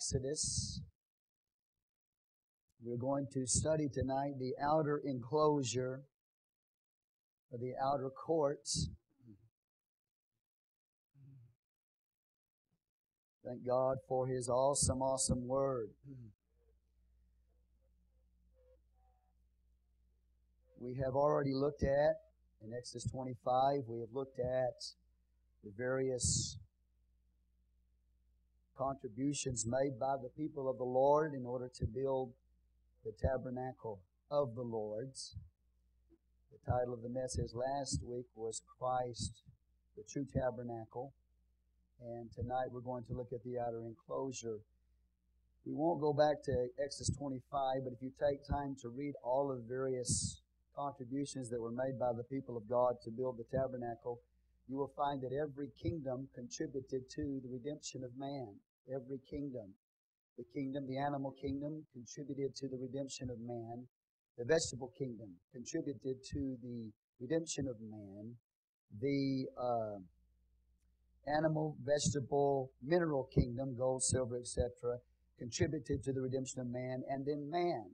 Exodus. We're going to study tonight the outer enclosure or the outer courts. Thank God for His awesome, awesome Word. We have already looked at in Exodus 25, we have looked at the various contributions made by the people of the Lord in order to build the tabernacle of the Lord's. The title of the message last week was Christ, the true tabernacle. And tonight we're going to look at the outer enclosure. We won't go back to Exodus 25, but if you take time to read all of the various contributions that were made by the people of God to build the tabernacle, you will find that every kingdom contributed to the redemption of man every kingdom. The kingdom, the animal kingdom, contributed to the redemption of man. The vegetable kingdom contributed to the redemption of man. The uh, animal, vegetable, mineral kingdom, gold, silver, etc., contributed to the redemption of man. And then man,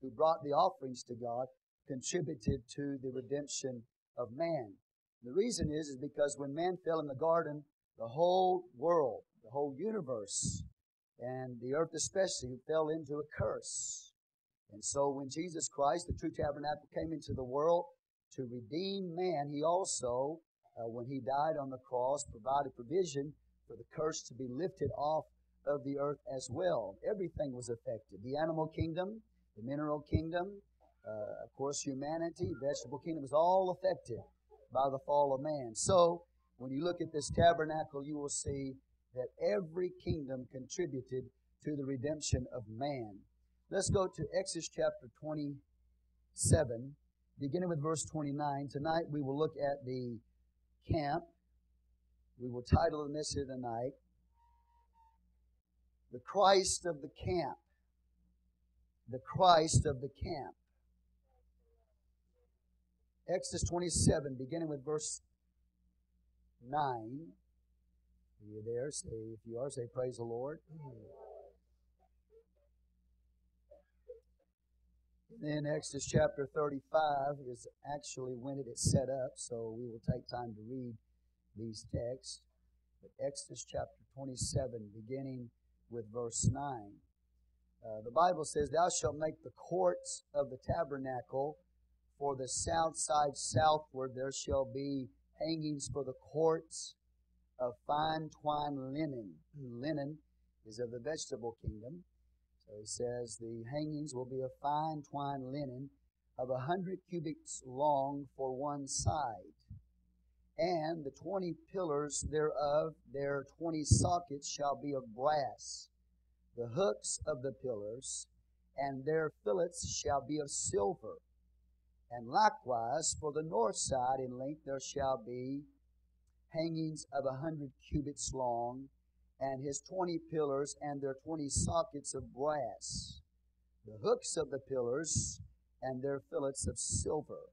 who brought the offerings to God, contributed to the redemption of man. The reason is, is because when man fell in the garden, the whole world, the whole universe, and the earth especially, fell into a curse. And so when Jesus Christ, the true tabernacle, came into the world to redeem man, he also, uh, when he died on the cross, provided provision for the curse to be lifted off of the earth as well. Everything was affected. The animal kingdom, the mineral kingdom, uh, of course, humanity, vegetable kingdom was all affected by the fall of man. So, when you look at this tabernacle, you will see that every kingdom contributed to the redemption of man. Let's go to Exodus chapter 27, beginning with verse 29. Tonight we will look at the camp. We will title the message tonight, The Christ of the Camp. The Christ of the Camp. Exodus 27, beginning with verse 9. Are you there? Say, if you are, say, Praise the Lord. Then Exodus chapter 35 is actually when it is set up, so we will take time to read these texts. But Exodus chapter 27, beginning with verse 9. Uh, the Bible says, Thou shalt make the courts of the tabernacle for the south side southward. There shall be hangings for the courts of fine twined linen. Linen is of the vegetable kingdom. So he says the hangings will be of fine twined linen of a hundred cubits long for one side. And the twenty pillars thereof, their twenty sockets shall be of brass. The hooks of the pillars and their fillets shall be of silver. And likewise for the north side in length there shall be hangings of a hundred cubits long, and his twenty pillars and their twenty sockets of brass, the hooks of the pillars and their fillets of silver.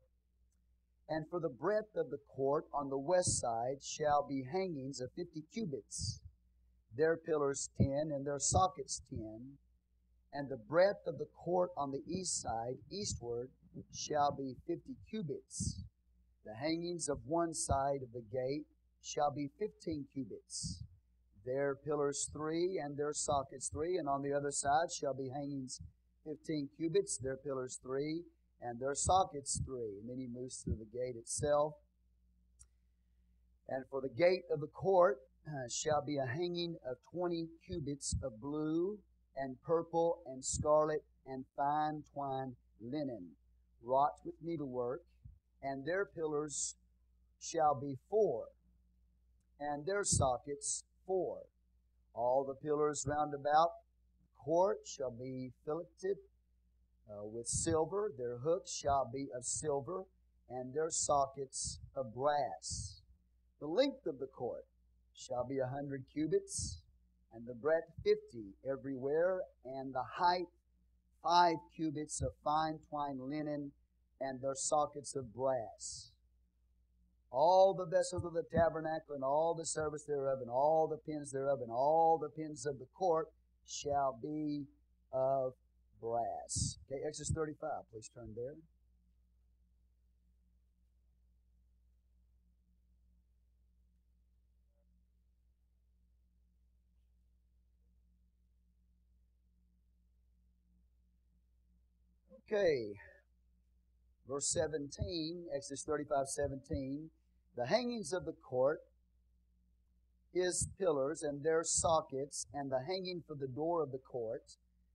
And for the breadth of the court on the west side shall be hangings of fifty cubits, their pillars ten and their sockets ten. And the breadth of the court on the east side, eastward, shall be fifty cubits. The hangings of one side of the gate shall be fifteen cubits. Their pillars three and their sockets three, and on the other side shall be hangings fifteen cubits, their pillars three and their sockets three. And then he moves to the gate itself. And for the gate of the court uh, shall be a hanging of twenty cubits of blue and purple and scarlet and fine twined linen, wrought with needlework, and their pillars shall be four and their sockets four. All the pillars round about the court shall be filleted uh, with silver. Their hooks shall be of silver, and their sockets of brass. The length of the court shall be a hundred cubits, and the breadth fifty everywhere, and the height five cubits of fine twined linen, and their sockets of brass all the vessels of the tabernacle and all the service thereof and all the pins thereof and all the pins of the court shall be of brass. Okay, Exodus 35. Please turn there. Okay. Verse 17, Exodus 35 17. The hangings of the court his pillars and their sockets, and the hanging for the door of the court,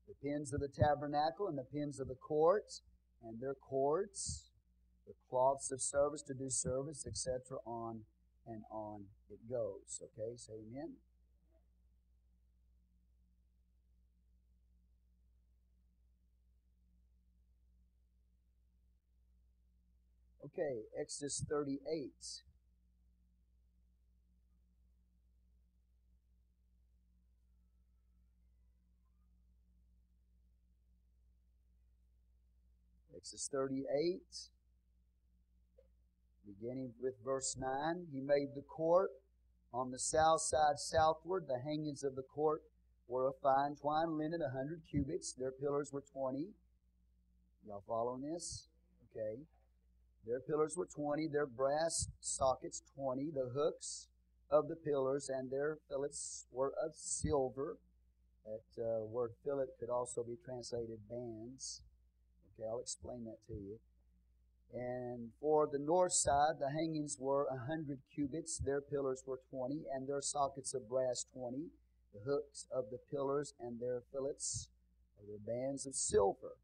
the pins of the tabernacle and the pins of the court, and their cords, the cloths of service to do service, etc. On and on it goes. Okay, say amen. Okay, Exodus 38. Exodus 38, beginning with verse 9. He made the court on the south side southward. The hangings of the court were of fine twine linen, a hundred cubits. Their pillars were twenty. Y'all following this? Okay. Their pillars were 20, their brass sockets 20, the hooks of the pillars and their fillets were of silver. That uh, word fillet could also be translated bands. Okay, I'll explain that to you. And for the north side, the hangings were a hundred cubits, their pillars were twenty, and their sockets of brass twenty, the hooks of the pillars and their fillets, were bands of silver.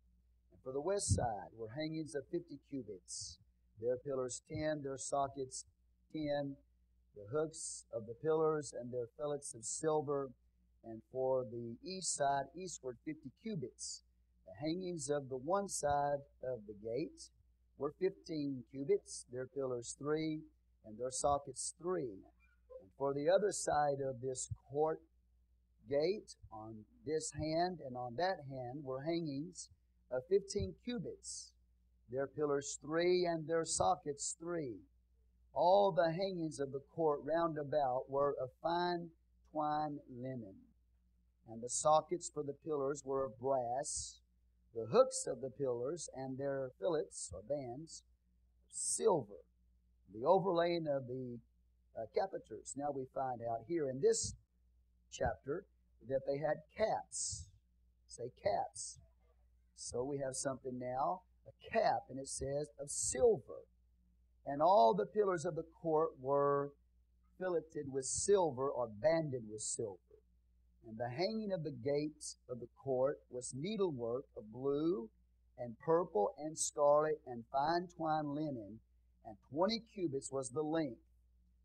And for the west side were hangings of fifty cubits, their pillars ten, their sockets ten, the hooks of the pillars and their fillets of silver, and for the east side, eastward fifty cubits. The hangings of the one side of the gate were fifteen cubits, their pillars three, and their sockets three. And for the other side of this court gate, on this hand and on that hand, were hangings of fifteen cubits their pillars three and their sockets three. All the hangings of the court round about were of fine twine linen, and the sockets for the pillars were of brass, the hooks of the pillars and their fillets or bands silver, the overlaying of the uh. Now we find out here in this chapter that they had caps. Say caps. So we have something now a cap, and it says of silver. And all the pillars of the court were filleted with silver or banded with silver. And the hanging of the gates of the court was needlework of blue and purple and scarlet and fine twined linen, and twenty cubits was the length.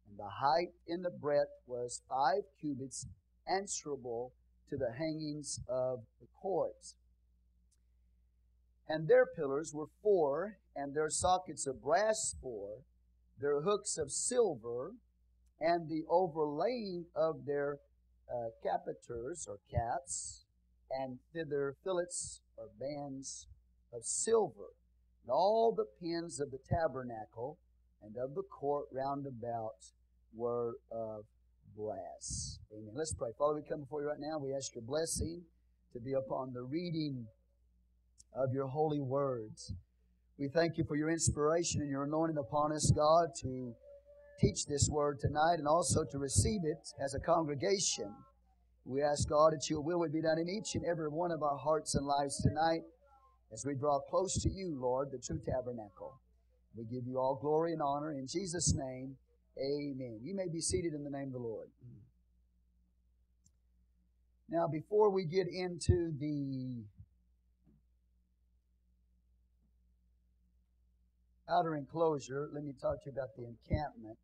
And the height in the breadth was five cubits, answerable to the hangings of the courts. And their pillars were four, and their sockets of brass four, their hooks of silver, and the overlaying of their uh, chapiters or caps, and thither fillets or bands of silver. And all the pins of the tabernacle and of the court round about were of brass. Amen. Let's pray. Father, we come before you right now. We ask your blessing to be upon the reading of your holy words. We thank you for your inspiration and your anointing upon us, God, to teach this word tonight and also to receive it as a congregation. We ask, God, that your will would be done in each and every one of our hearts and lives tonight as we draw close to you, Lord, the true tabernacle. We give you all glory and honor. In Jesus' name, amen. You may be seated in the name of the Lord. Mm-hmm. Now, before we get into the outer enclosure, let me talk to you about the encampment.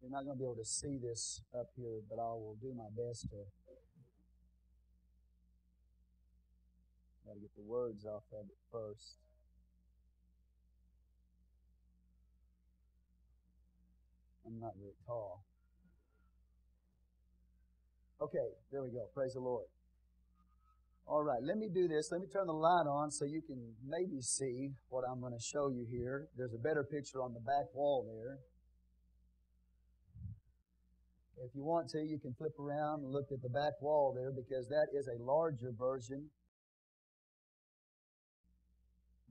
You're not going to be able to see this up here, but I will do my best to. Got to get the words off of it first. I'm not very tall. Okay, there we go. Praise the Lord. All right, let me do this. Let me turn the light on so you can maybe see what I'm going to show you here. There's a better picture on the back wall there. If you want to, you can flip around and look at the back wall there because that is a larger version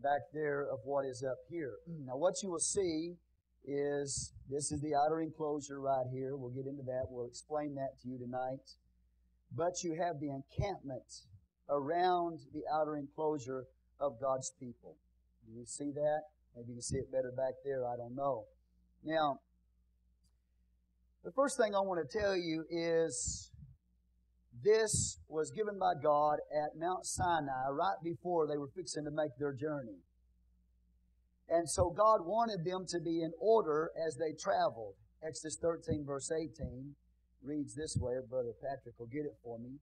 back there of what is up here. Now, what you will see is this is the outer enclosure right here. We'll get into that. We'll explain that to you tonight. But you have the encampment around the outer enclosure of God's people. Do you see that? Maybe you can see it better back there. I don't know. Now, the first thing I want to tell you is this was given by God at Mount Sinai right before they were fixing to make their journey. And so God wanted them to be in order as they traveled. Exodus 13, verse 18 reads this way. Brother Patrick will get it for me.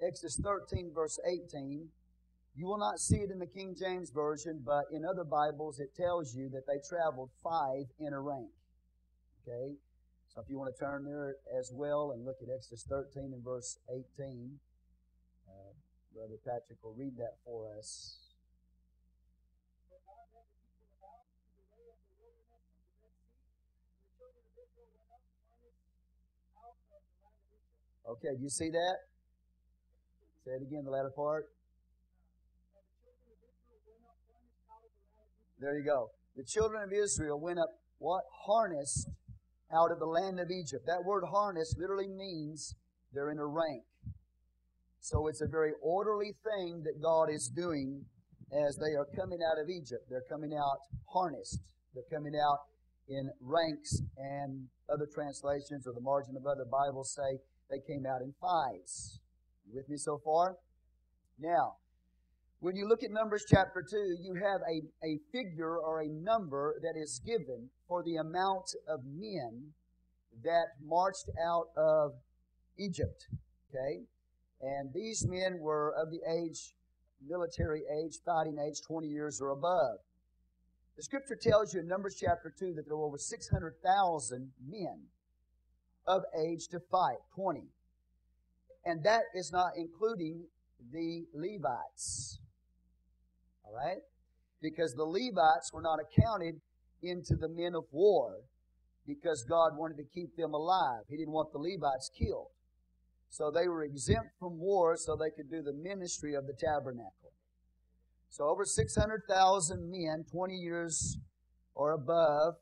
Exodus 13, verse 18. You will not see it in the King James Version, but in other Bibles it tells you that they traveled five in a rank. Okay? So if you want to turn there as well and look at Exodus 13 and verse 18, uh, Brother Patrick will read that for us. Okay, do you see that? Say it again, the latter part. There you go. The children of Israel went up, what? Harnessed out of the land of Egypt. That word harness literally means they're in a rank. So it's a very orderly thing that God is doing as they are coming out of Egypt. They're coming out harnessed. They're coming out in ranks, and other translations or the margin of other Bibles say they came out in fives. You with me so far? Now, when you look at Numbers chapter 2, you have a, a figure or a number that is given for the amount of men that marched out of Egypt. Okay? And these men were of the age, military age, fighting age, 20 years or above. The scripture tells you in Numbers chapter 2 that there were over 600,000 men of age to fight, 20. And that is not including the Levites. All right? Because the Levites were not accounted into the men of war because God wanted to keep them alive. He didn't want the Levites killed. So they were exempt from war so they could do the ministry of the tabernacle. So over 600,000 men, 20 years or above,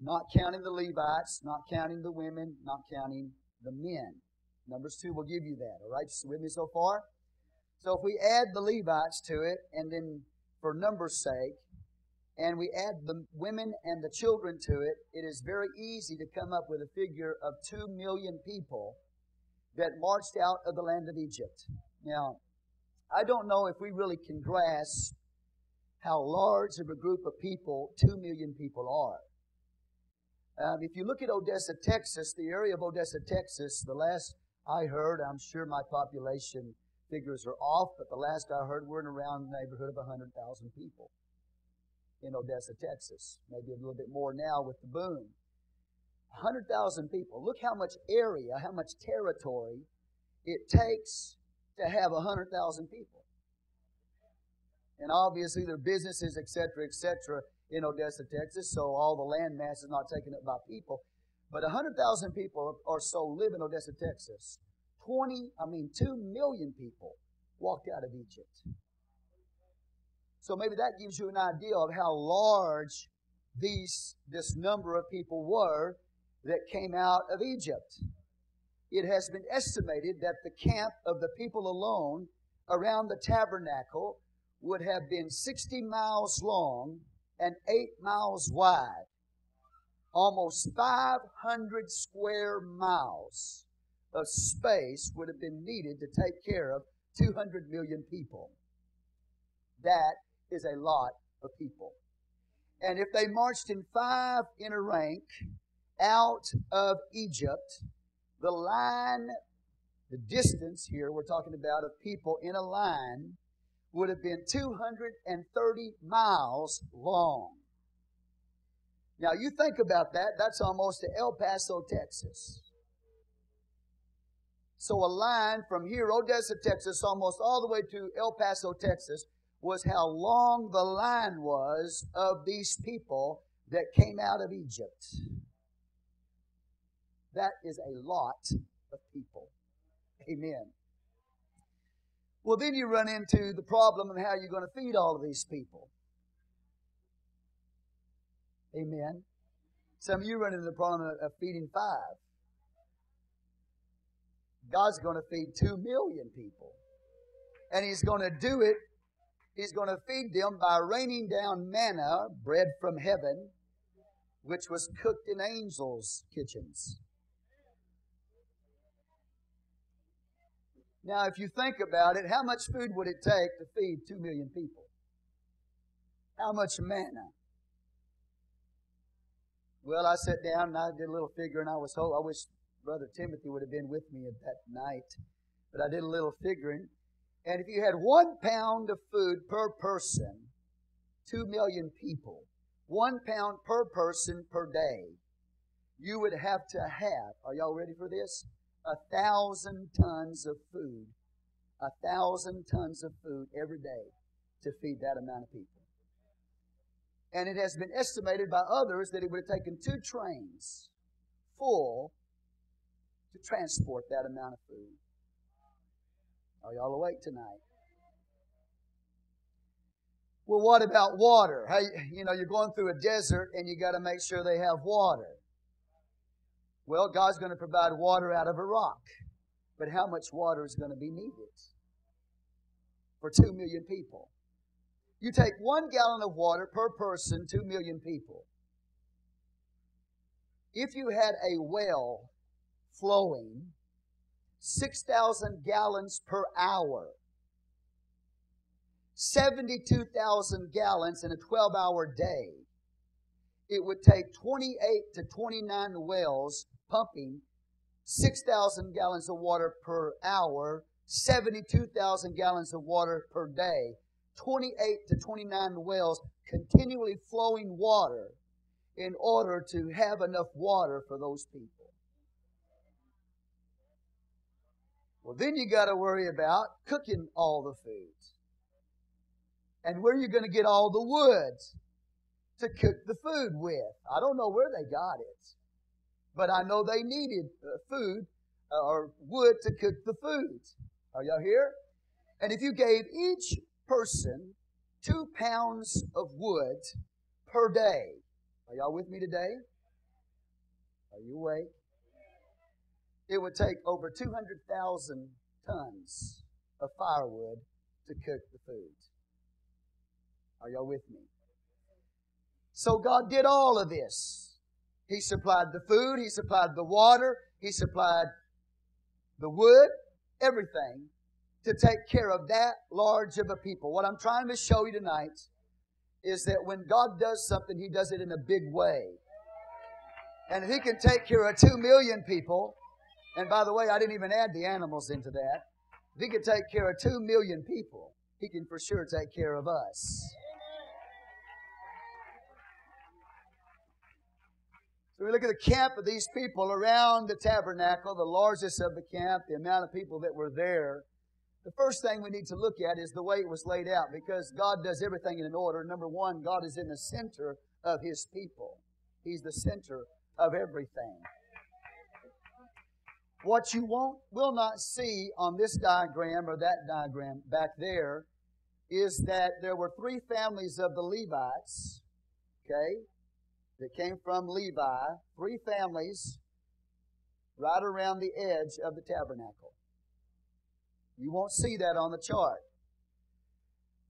not counting the Levites, not counting the women, not counting the men. Numbers 2 will give you that. All right? with me so far? So if we add the Levites to it, and then for numbers' sake, and we add the women and the children to it, it is very easy to come up with a figure of two million people that marched out of the land of Egypt. Now, I don't know if we really can grasp how large of a group of people two million people are. Um, if you look at Odessa, Texas, the area of Odessa, Texas, the last I heard, I'm sure my population figures are off, but the last I heard, we're in around the neighborhood of 100,000 people in Odessa, Texas. Maybe a little bit more now with the boom. 100,000 people. Look how much area, how much territory it takes to have 100,000 people. And obviously, there are businesses, etc., etc., in Odessa, Texas, so all the land mass is not taken up by people. But 100,000 people or so live in Odessa, Texas. 20, I mean, 2 million people walked out of Egypt. So maybe that gives you an idea of how large these, this number of people were that came out of Egypt. It has been estimated that the camp of the people alone around the tabernacle would have been 60 miles long and 8 miles wide. Almost 500 square miles of space would have been needed to take care of 200 million people. That is a lot of people. And if they marched in five in a rank out of Egypt, the line, the distance here we're talking about of people in a line would have been 230 miles long. Now you think about that, that's almost to El Paso, Texas. So a line from here, Odessa, Texas, almost all the way to El Paso, Texas, was how long the line was of these people that came out of Egypt. That is a lot of people. Amen. Well, then you run into the problem of how you're going to feed all of these people. Amen. Some of you run into the problem of feeding five. God's going to feed two million people. And He's going to do it, He's going to feed them by raining down manna, bread from heaven, which was cooked in angels' kitchens. Now, if you think about it, how much food would it take to feed two million people? How much manna? Well, I sat down and I did a little figure, and I was told I wish Brother Timothy would have been with me at that night, but I did a little figuring. And if you had one pound of food per person, two million people, one pound per person per day, you would have to have, are y'all ready for this? A thousand tons of food, a thousand tons of food every day to feed that amount of people. And it has been estimated by others that it would have taken two trains full to transport that amount of food. Are y'all awake tonight? Well, what about water? Hey, you know, you're going through a desert and you got to make sure they have water. Well, God's going to provide water out of a rock. But how much water is going to be needed for two million people? You take one gallon of water per person, two million people. If you had a well flowing 6,000 gallons per hour, 72,000 gallons in a 12 hour day, it would take 28 to 29 wells pumping 6,000 gallons of water per hour, 72,000 gallons of water per day 28 to 29 wells continually flowing water in order to have enough water for those people. Well, then you got to worry about cooking all the foods. And where you going to get all the wood to cook the food with. I don't know where they got it, but I know they needed uh, food uh, or wood to cook the foods. Are y'all here? And if you gave each person two pounds of wood per day. Are y'all with me today? Are you awake? It would take over 200,000 tons of firewood to cook the food. Are y'all with me? So God did all of this. He supplied the food, He supplied the water, He supplied the wood, everything to take care of that large of a people. What I'm trying to show you tonight is that when God does something, He does it in a big way. And if He can take care of two million people, and by the way, I didn't even add the animals into that. If He can take care of two million people, He can for sure take care of us. So we look at the camp of these people around the tabernacle, the largest of the camp, the amount of people that were there. The first thing we need to look at is the way it was laid out because God does everything in an order. Number one, God is in the center of His people, He's the center of everything. What you won't, will not see on this diagram or that diagram back there is that there were three families of the Levites, okay, that came from Levi, three families right around the edge of the tabernacle. You won't see that on the chart.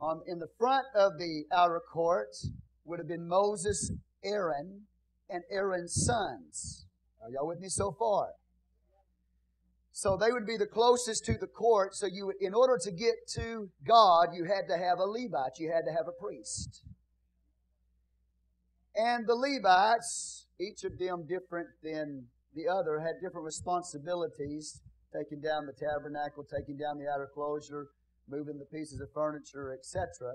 On, in the front of the outer court would have been Moses, Aaron, and Aaron's sons. Are y'all with me so far? So they would be the closest to the court. So you, in order to get to God, you had to have a Levite. You had to have a priest. And the Levites, each of them different than the other, had different responsibilities taking down the tabernacle, taking down the outer closure, moving the pieces of furniture, etc.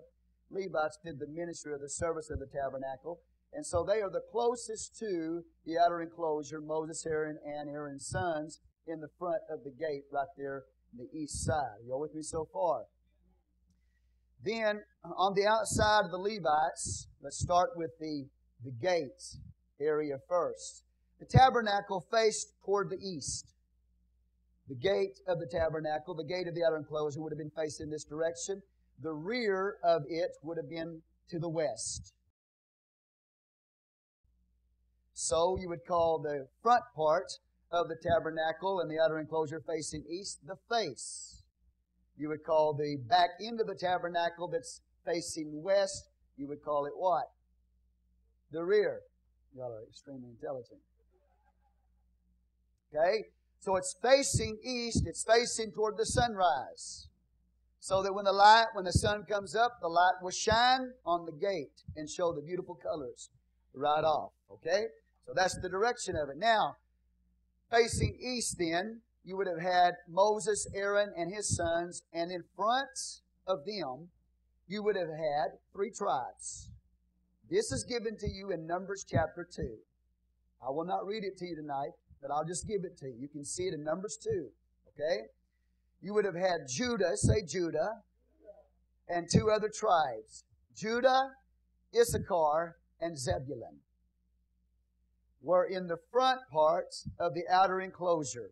Levites did the ministry of the service of the tabernacle. And so they are the closest to the outer enclosure, Moses, Aaron, and Aaron's sons in the front of the gate right there on the east side. Are you with me so far? Then on the outside of the Levites, let's start with the, the gate area first. The tabernacle faced toward the east. The gate of the tabernacle, the gate of the outer enclosure would have been facing this direction. The rear of it would have been to the west. So you would call the front part of the tabernacle and the outer enclosure facing east the face. You would call the back end of the tabernacle that's facing west, you would call it what? The rear. Y'all are extremely intelligent. Okay? So it's facing east, it's facing toward the sunrise. So that when the light, when the sun comes up, the light will shine on the gate and show the beautiful colors right off. Okay? So that's the direction of it. Now, facing east then, you would have had Moses, Aaron, and his sons, and in front of them, you would have had three tribes. This is given to you in Numbers chapter 2. I will not read it to you tonight, but I'll just give it to you. You can see it in Numbers 2. Okay? You would have had Judah, say Judah, and two other tribes Judah, Issachar, and Zebulun were in the front parts of the outer enclosure.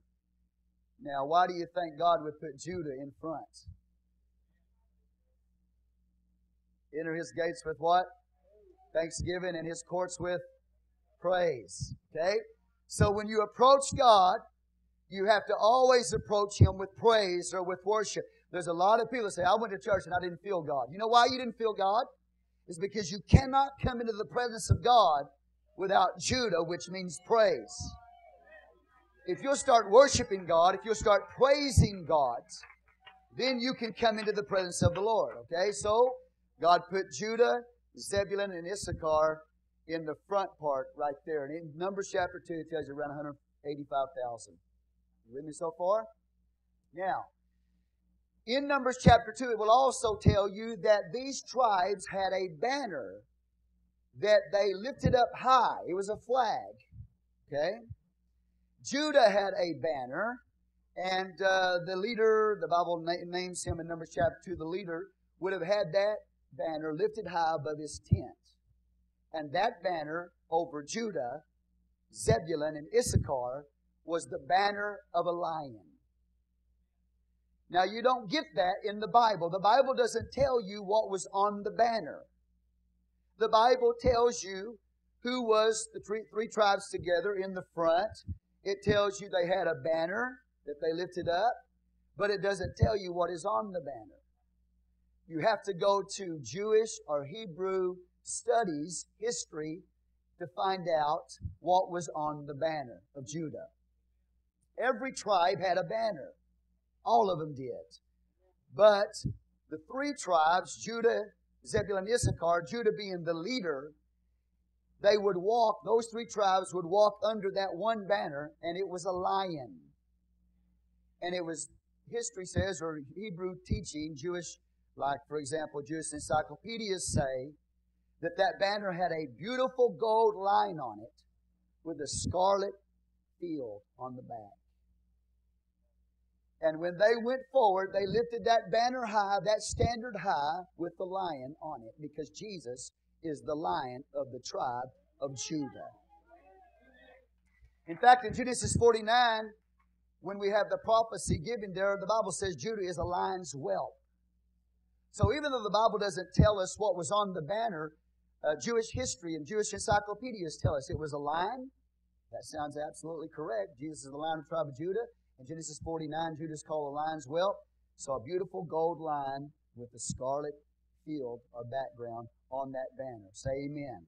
Now, why do you think God would put Judah in front? Enter his gates with what? Thanksgiving and his courts with praise. Okay? So when you approach God, you have to always approach him with praise or with worship. There's a lot of people that say, I went to church and I didn't feel God. You know why you didn't feel God? It's because you cannot come into the presence of God without Judah, which means praise. If you'll start worshiping God, if you'll start praising God, then you can come into the presence of the Lord. Okay, so God put Judah, Zebulun, and Issachar in the front part right there. And in Numbers chapter 2, it tells you around 185,000. You with me so far? Now, in Numbers chapter 2, it will also tell you that these tribes had a banner that they lifted up high. It was a flag. Okay? Judah had a banner, and uh, the leader, the Bible na- names him in Numbers chapter 2, the leader would have had that banner lifted high above his tent. And that banner over Judah, Zebulun, and Issachar was the banner of a lion. Now, you don't get that in the Bible. The Bible doesn't tell you what was on the banner. The Bible tells you who was the three, three tribes together in the front. It tells you they had a banner that they lifted up, but it doesn't tell you what is on the banner. You have to go to Jewish or Hebrew studies, history, to find out what was on the banner of Judah. Every tribe had a banner. All of them did. But the three tribes, Judah, Zebulun, Issachar, Judah being the leader, they would walk, those three tribes would walk under that one banner, and it was a lion. And it was, history says, or Hebrew teaching, Jewish, like for example, Jewish encyclopedias say, that that banner had a beautiful gold line on it with a scarlet field on the back. And when they went forward, they lifted that banner high, that standard high, with the lion on it, because Jesus is the lion of the tribe of Judah. In fact, in Genesis 49, when we have the prophecy given there, the Bible says Judah is a lion's whelp. So even though the Bible doesn't tell us what was on the banner, uh, Jewish history and Jewish encyclopedias tell us it was a lion. That sounds absolutely correct. Jesus is the lion of the tribe of Judah. In Genesis 49, Judah is called a lion's whelp. So a beautiful gold lion with a scarlet field or background on that banner. Say amen.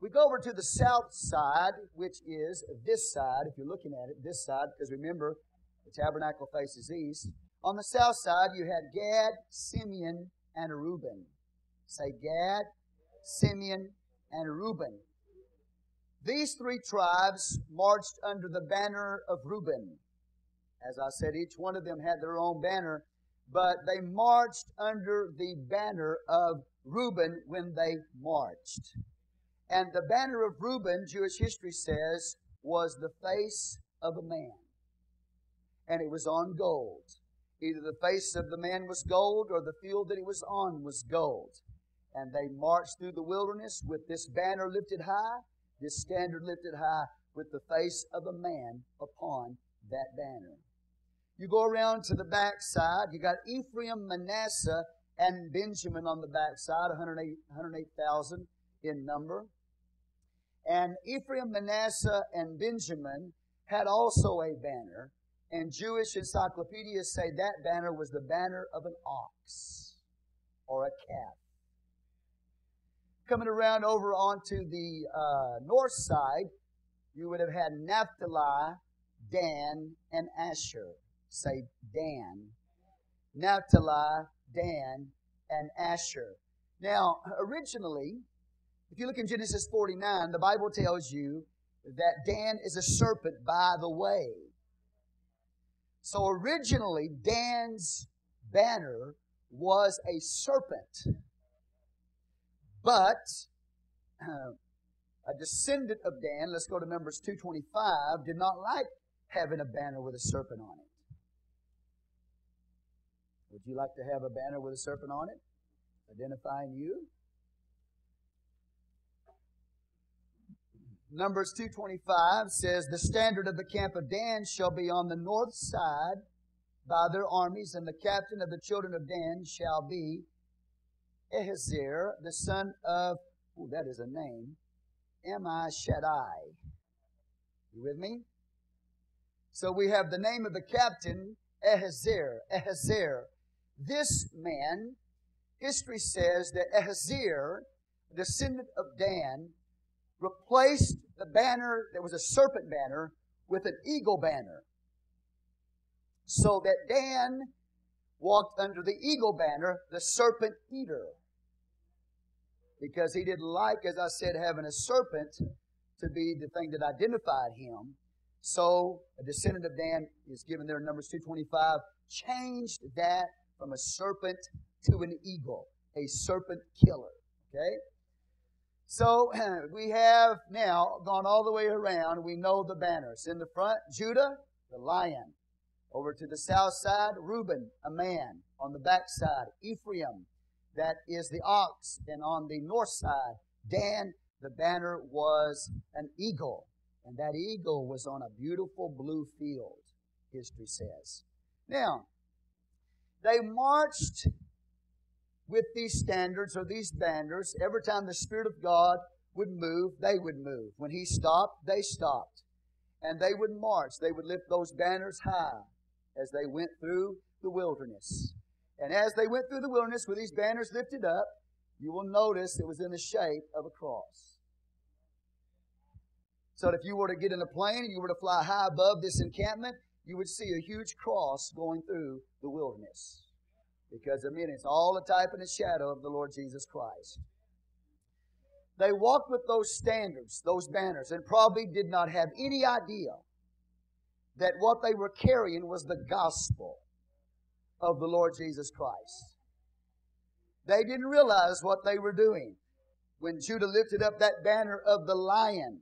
We go over to the south side, which is this side, if you're looking at it, this side, because remember, the tabernacle faces east. On the south side, you had Gad, Simeon, and Reuben. Say Gad, Simeon, and Reuben. These three tribes marched under the banner of Reuben. As I said, each one of them had their own banner, but they marched under the banner of Reuben when they marched. And the banner of Reuben, Jewish history says, was the face of a man. And it was on gold. Either the face of the man was gold or the field that it was on was gold. And they marched through the wilderness with this banner lifted high This standard lifted high with the face of a man upon that banner. You go around to the backside, you got Ephraim, Manasseh, and Benjamin on the backside, 108,000 108, in number. And Ephraim, Manasseh, and Benjamin had also a banner, and Jewish encyclopedias say that banner was the banner of an ox or a calf. Coming around over onto the uh, north side, you would have had Naphtali, Dan, and Asher. Say Dan. Naphtali, Dan, and Asher. Now, originally, if you look in Genesis 49, the Bible tells you that Dan is a serpent by the way. So originally, Dan's banner was a serpent. But uh, a descendant of Dan, let's go to Numbers 225, did not like having a banner with a serpent on it. Would you like to have a banner with a serpent on it? Identifying you? Numbers 225 says, The standard of the camp of Dan shall be on the north side by their armies, and the captain of the children of Dan shall be Ahiezer, the son of, oh, that is a name, Ammishaddai. You with me? So we have the name of the captain, Ahiezer. Ahiezer. This man, history says that Ahiezer, descendant of Dan, replaced the banner that was a serpent banner with an eagle banner. So that Dan walked under the eagle banner, the serpent eater. Because he didn't like, as I said, having a serpent to be the thing that identified him. So a descendant of Dan is given there in Numbers 225, changed that from a serpent to an eagle, a serpent killer. Okay? So we have now gone all the way around. We know the banners. In the front, Judah, the lion. Over to the south side, Reuben, a man. On the back side, Ephraim, that is the ox. And on the north side, Dan, the banner was an eagle. And that eagle was on a beautiful blue field, history says. Now, they marched with these standards or these banners. Every time the Spirit of God would move, they would move. When He stopped, they stopped. And they would march. They would lift those banners high as they went through the wilderness. And as they went through the wilderness with these banners lifted up, you will notice it was in the shape of a cross. So if you were to get in a plane and you were to fly high above this encampment, you would see a huge cross going through the wilderness. Because, I mean, it's all a type and a shadow of the Lord Jesus Christ. They walked with those standards, those banners, and probably did not have any idea that what they were carrying was the gospel of the Lord Jesus Christ. They didn't realize what they were doing. When Judah lifted up that banner of the lion,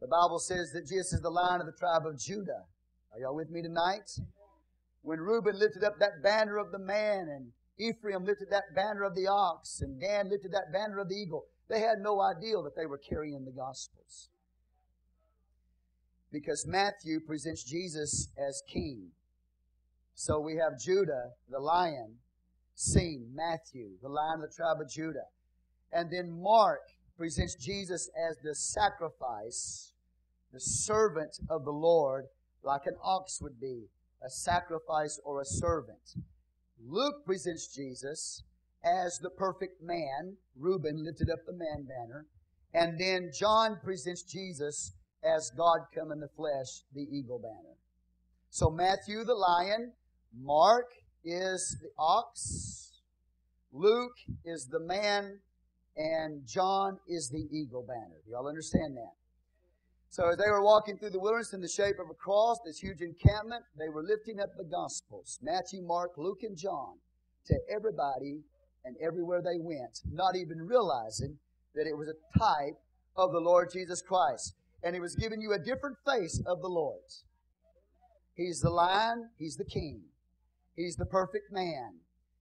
the Bible says that Jesus is the lion of the tribe of Judah. Are y'all with me tonight? When Reuben lifted up that banner of the man, and Ephraim lifted that banner of the ox, and Dan lifted that banner of the eagle, they had no idea that they were carrying the Gospels. Because Matthew presents Jesus as king. So we have Judah, the lion, seen Matthew, the lion of the tribe of Judah. And then Mark presents Jesus as the sacrifice, the servant of the Lord, like an ox would be a sacrifice or a servant. Luke presents Jesus as the perfect man. Reuben lifted up the man banner. And then John presents Jesus as God come in the flesh, the eagle banner. So Matthew the lion, Mark is the ox, Luke is the man, and John is the eagle banner. Do y'all understand that? So as they were walking through the wilderness in the shape of a cross, this huge encampment, they were lifting up the Gospels Matthew, Mark, Luke, and John to everybody and everywhere they went, not even realizing that it was a type of the Lord Jesus Christ. And He was giving you a different face of the Lord's. He's the lion, He's the king, He's the perfect man.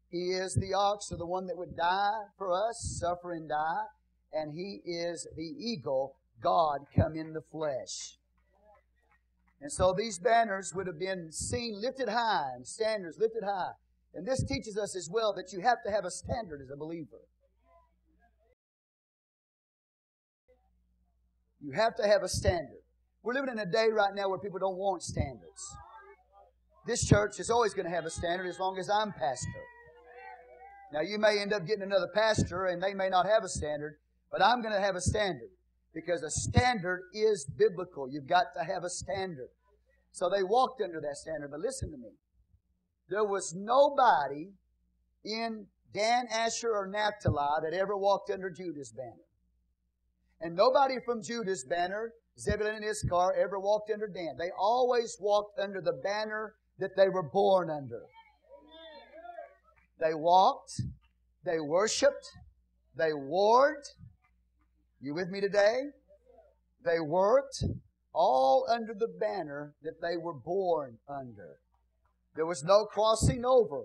He is the ox, or the one that would die for us, suffer and die, and He is the eagle God come in the flesh. And so these banners would have been seen lifted high and standards lifted high. And this teaches us as well that you have to have a standard as a believer. You have to have a standard. We're living in a day right now where people don't want standards. This church is always going to have a standard as long as I'm pastor. Now, you may end up getting another pastor and they may not have a standard, but I'm going to have a standard because a standard is biblical. You've got to have a standard. So they walked under that standard. But listen to me. There was nobody in Dan, Asher, or Naphtali that ever walked under Judah's banner. And nobody from Judah's banner, Zebulun and Issachar, ever walked under Dan. They always walked under the banner that they were born under. They walked, they worshiped, they warred. You with me today? They worked all under the banner that they were born under. There was no crossing over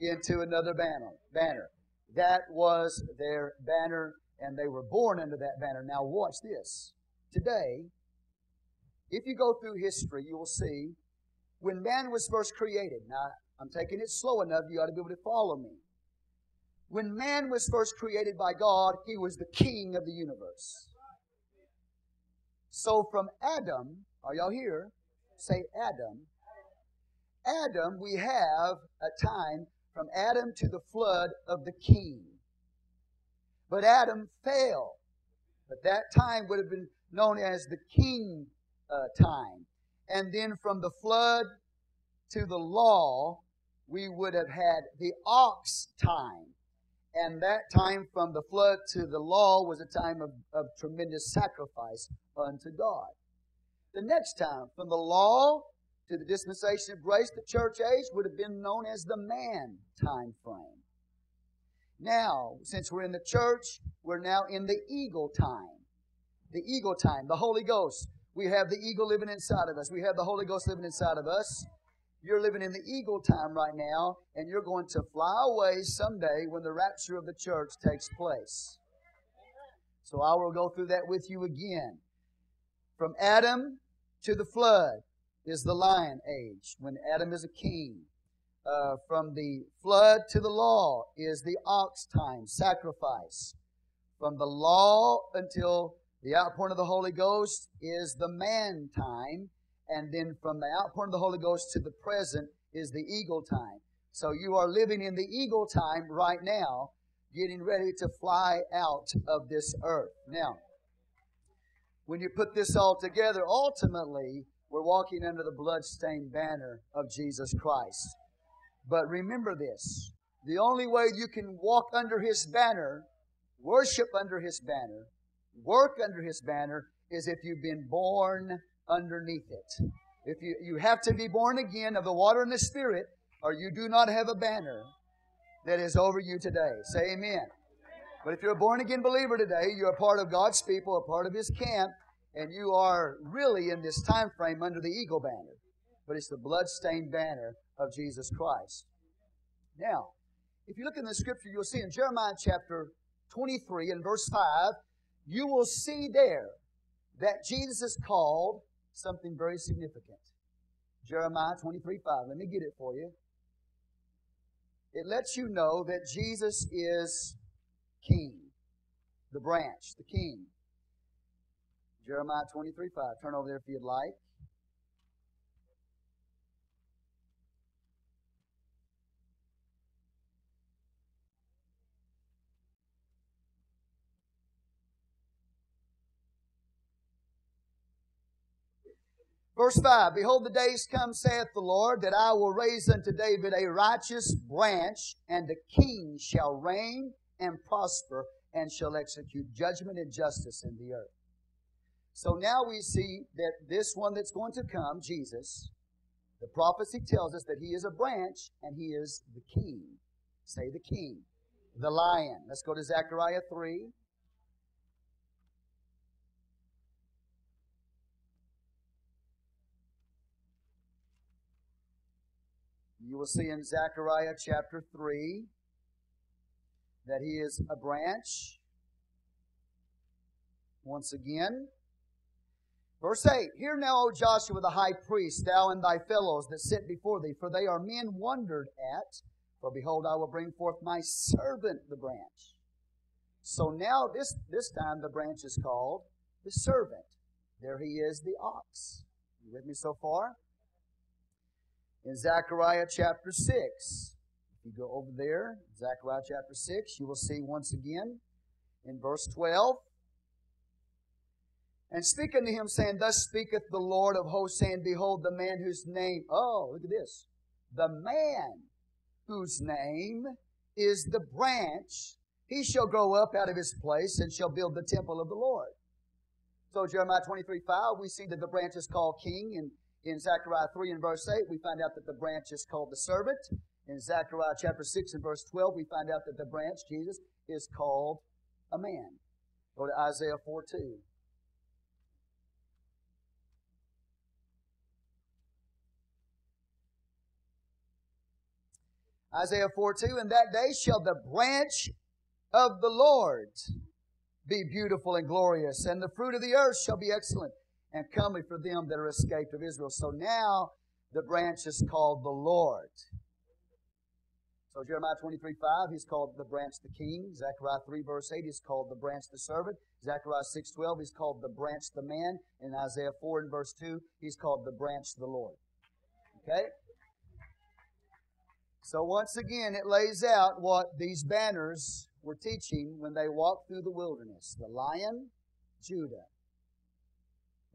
into another banner. Banner. That was their banner, and they were born under that banner. Now watch this. Today, if you go through history, you will see when man was first created. Now, I'm taking it slow enough, you ought to be able to follow me. When man was first created by God, he was the king of the universe. So from Adam, are y'all here? Say Adam. Adam, we have a time from Adam to the flood of the king. But Adam fell. But that time would have been known as the king uh, time. And then from the flood to the law, we would have had the ox time. And that time from the flood to the law was a time of, of tremendous sacrifice unto God. The next time, from the law to the dispensation of grace, the church age would have been known as the man time frame. Now, since we're in the church, we're now in the eagle time. The eagle time, the Holy Ghost. We have the eagle living inside of us. We have the Holy Ghost living inside of us. You're living in the eagle time right now, and you're going to fly away someday when the rapture of the church takes place. So I will go through that with you again. From Adam to the flood is the lion age, when Adam is a king. Uh, from the flood to the law is the ox time, sacrifice. From the law until the outpouring of the Holy Ghost is the man time. And then from the outpouring of the Holy Ghost to the present is the eagle time. So you are living in the eagle time right now, getting ready to fly out of this earth. Now, when you put this all together, ultimately, we're walking under the blood-stained banner of Jesus Christ. But remember this. The only way you can walk under His banner, worship under His banner, work under His banner, is if you've been born underneath it. If you, you have to be born again of the water and the Spirit, or you do not have a banner that is over you today. Say amen. But if you're a born again believer today, you're a part of God's people, a part of His camp, and you are really in this time frame under the eagle banner. But it's the blood-stained banner of Jesus Christ. Now, if you look in the scripture, you'll see in Jeremiah chapter 23 and verse 5, you will see there that Jesus is called something very significant. Jeremiah 23 5. Let me get it for you. It lets you know that Jesus is king, the branch, the king. Jeremiah 23 5. Turn over there if you'd like. Verse 5 Behold, the days come, saith the Lord, that I will raise unto David a righteous branch, and the king shall reign and prosper, and shall execute judgment and justice in the earth. So now we see that this one that's going to come, Jesus, the prophecy tells us that he is a branch and he is the king. Say the king. The lion. Let's go to Zechariah 3. You will see in Zechariah chapter 3 that he is a branch. Once again, Verse 8 Hear now, O Joshua the high priest, thou and thy fellows that sit before thee, for they are men wondered at. For behold, I will bring forth my servant, the branch. So now, this, this time, the branch is called the servant. There he is, the ox. You with me so far? In Zechariah chapter 6, if you go over there, Zechariah chapter 6, you will see once again in verse 12 and speaking to him, saying, Thus speaketh the Lord of hosts, saying, Behold, the man whose name, oh, look at this, the man whose name is the branch, he shall grow up out of his place and shall build the temple of the Lord. So Jeremiah 23, 5, we see that the branch is called king. And in Zechariah 3 and verse 8, we find out that the branch is called the servant. In Zechariah chapter 6 and verse 12, we find out that the branch, Jesus, is called a man. Go to Isaiah 4 2. Isaiah 4 2, In that day shall the branch of the Lord be beautiful and glorious, and the fruit of the earth shall be excellent and comely for them that are escaped of Israel. So now the branch is called the Lord. So Jeremiah 23, 5, he's called the branch the king. Zechariah 3, verse 8, he's called the branch the servant. Zechariah 6, 12, he's called the branch the man. In Isaiah 4 and verse 2, he's called the branch the Lord. Okay? So once again, it lays out what these banners were teaching when they walked through the wilderness. The lion, Judah.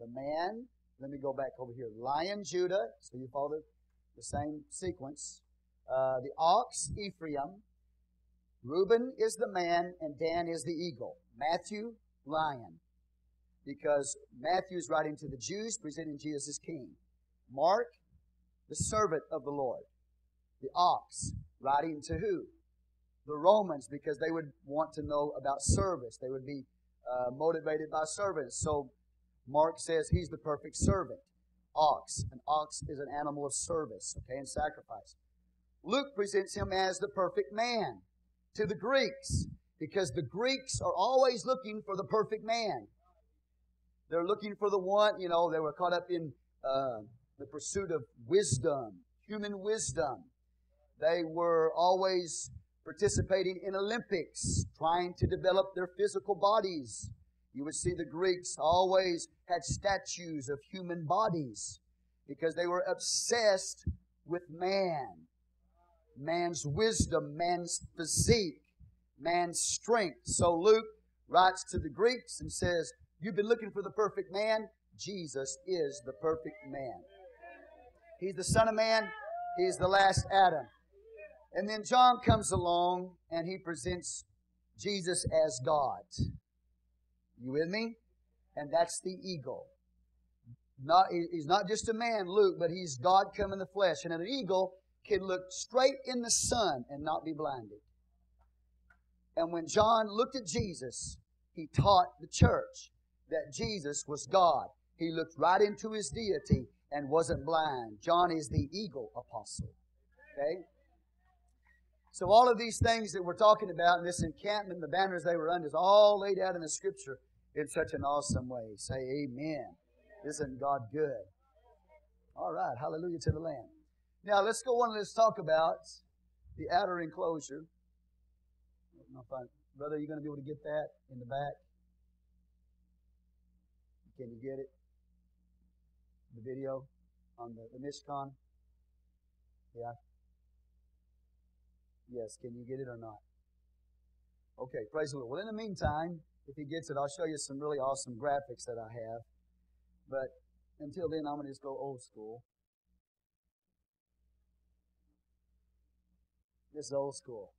The man, let me go back over here. Lion, Judah. So you follow the, the same sequence. Uh, the ox, Ephraim. Reuben is the man, and Dan is the eagle. Matthew, lion. Because Matthew is writing to the Jews, presenting Jesus as king. Mark, the servant of the Lord the ox, writing to who? The Romans, because they would want to know about service. They would be uh, motivated by service. So Mark says he's the perfect servant. Ox. An ox is an animal of service, okay, and sacrifice. Luke presents him as the perfect man to the Greeks, because the Greeks are always looking for the perfect man. They're looking for the one, you know, they were caught up in uh, the pursuit of wisdom, human wisdom. They were always participating in Olympics, trying to develop their physical bodies. You would see the Greeks always had statues of human bodies because they were obsessed with man, man's wisdom, man's physique, man's strength. So Luke writes to the Greeks and says, You've been looking for the perfect man. Jesus is the perfect man. He's the Son of Man. He's the last Adam. And then John comes along and he presents Jesus as God. You with me? And that's the eagle. Not, he's not just a man, Luke, but he's God come in the flesh. And an eagle can look straight in the sun and not be blinded. And when John looked at Jesus, he taught the church that Jesus was God. He looked right into his deity and wasn't blind. John is the eagle apostle. Okay? So all of these things that we're talking about in this encampment, the banners they were under, is all laid out in the Scripture in such an awesome way. Say Amen. Isn't God good? All right, hallelujah to the Lamb. Now let's go on and let's talk about the outer enclosure. Brother, are you going to be able to get that in the back? Can you get it? The video on the, the Mishkan? Yeah. Yes, can you get it or not? Okay, praise the Lord. Well, in the meantime, if he gets it, I'll show you some really awesome graphics that I have. But until then, I'm going to just go old school. This is old school.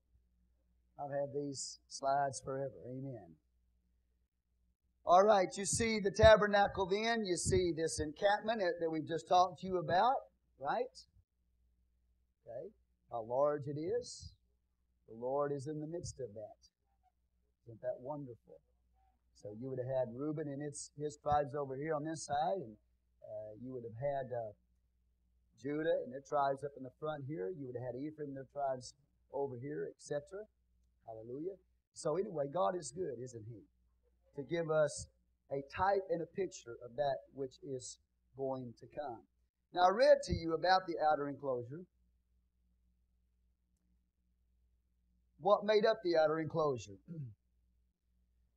I've had these slides forever. Amen. All right, you see the tabernacle then. You see this encampment that we've just talked to you about, right? Okay. How large it is. The Lord is in the midst of that. Isn't that wonderful? So you would have had Reuben and its, his tribes over here on this side, and uh, you would have had uh, Judah and their tribes up in the front here. You would have had Ephraim and their tribes over here, etc. Hallelujah. So anyway, God is good, isn't He? To give us a type and a picture of that which is going to come. Now, I read to you about the outer enclosure. What made up the outer enclosure?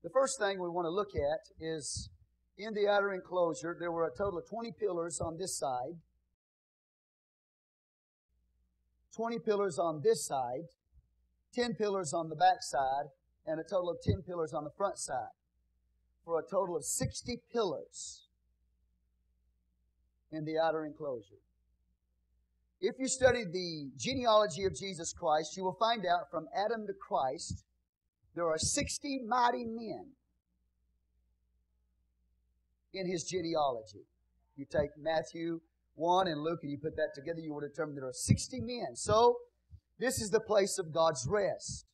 The first thing we want to look at is in the outer enclosure, there were a total of 20 pillars on this side, 20 pillars on this side, 10 pillars on the back side, and a total of 10 pillars on the front side, for a total of 60 pillars in the outer enclosure. If you study the genealogy of Jesus Christ, you will find out from Adam to Christ, there are 60 mighty men in his genealogy. You take Matthew 1 and Luke and you put that together, you will determine there are 60 men. So, this is the place of God's rest.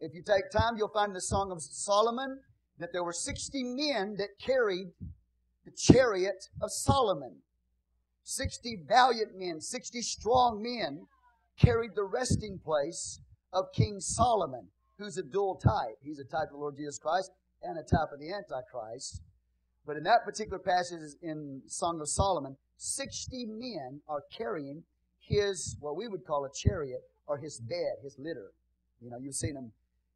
If you take time, you'll find in the Song of Solomon that there were 60 men that carried the chariot of Solomon. 60 valiant men, 60 strong men carried the resting place of King Solomon, who's a dual type. He's a type of the Lord Jesus Christ and a type of the Antichrist. But in that particular passage in Song of Solomon, 60 men are carrying his, what we would call a chariot, or his bed, his litter. You know, you've seen them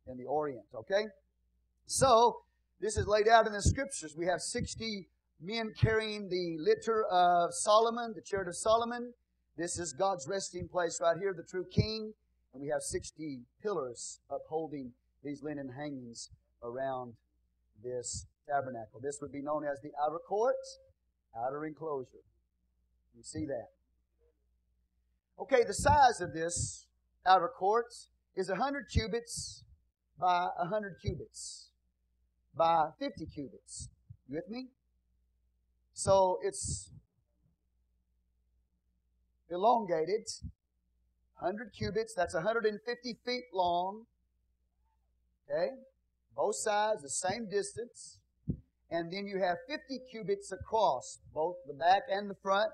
in the Orient, okay? So, this is laid out in the scriptures. We have 60 men carrying the litter of Solomon, the chariot of Solomon. This is God's resting place right here, the true king. And we have 60 pillars upholding these linen hangings around this tabernacle. This would be known as the outer court, outer enclosure. You see that? Okay, the size of this outer court is 100 cubits by 100 cubits by 50 cubits. You with me? So it's elongated, 100 cubits, that's 150 feet long. Okay? Both sides, the same distance. And then you have 50 cubits across, both the back and the front.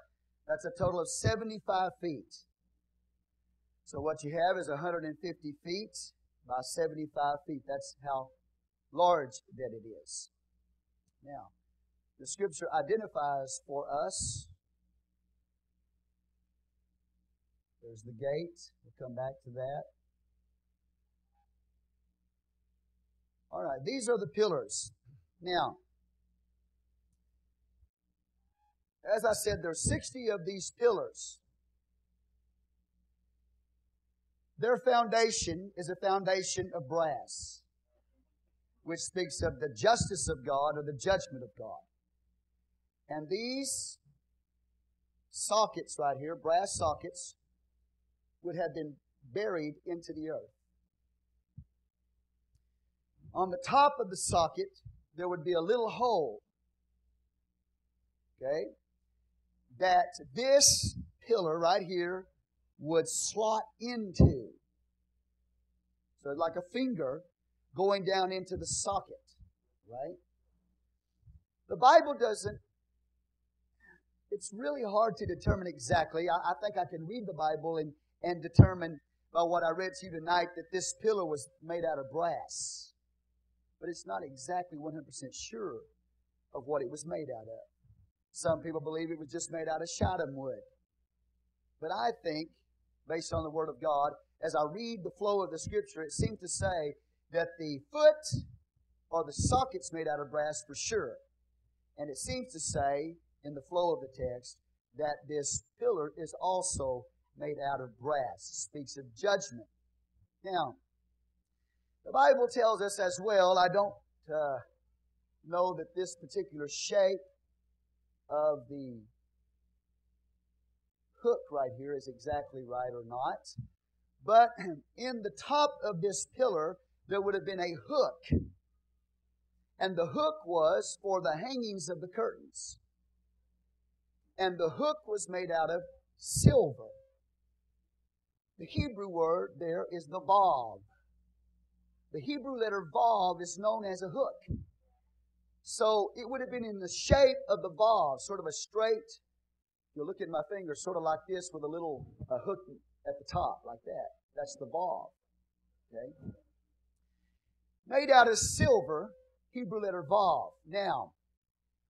That's a total of 75 feet. So what you have is 150 feet by 75 feet. That's how large that it is. Now, the scripture identifies for us. There's the gate. We'll come back to that. All right, these are the pillars. Now, as I said, there's 60 of these pillars. Their foundation is a foundation of brass, which speaks of the justice of God or the judgment of God. And these sockets right here, brass sockets, would have been buried into the earth. On the top of the socket, there would be a little hole. Okay? That this pillar right here would slot into. So like a finger going down into the socket, right? The Bible doesn't, it's really hard to determine exactly. I, I think I can read the Bible and, and determine by what I read to you tonight that this pillar was made out of brass. But it's not exactly 100% sure of what it was made out of. Some people believe it was just made out of shittim wood. But I think based on the Word of God. As I read the flow of the Scripture, it seems to say that the foot or the socket's made out of brass for sure. And it seems to say in the flow of the text that this pillar is also made out of brass. It speaks of judgment. Now, the Bible tells us as well, I don't uh, know that this particular shape of the hook right here is exactly right or not. But in the top of this pillar, there would have been a hook. And the hook was for the hangings of the curtains. And the hook was made out of silver. The Hebrew word there is the vav. The Hebrew letter vav is known as a hook. So it would have been in the shape of the vav, sort of a straight you look at my finger sort of like this with a little uh, hook at the top, like that. That's the vav. Okay? Made out of silver, Hebrew letter Vav. Now,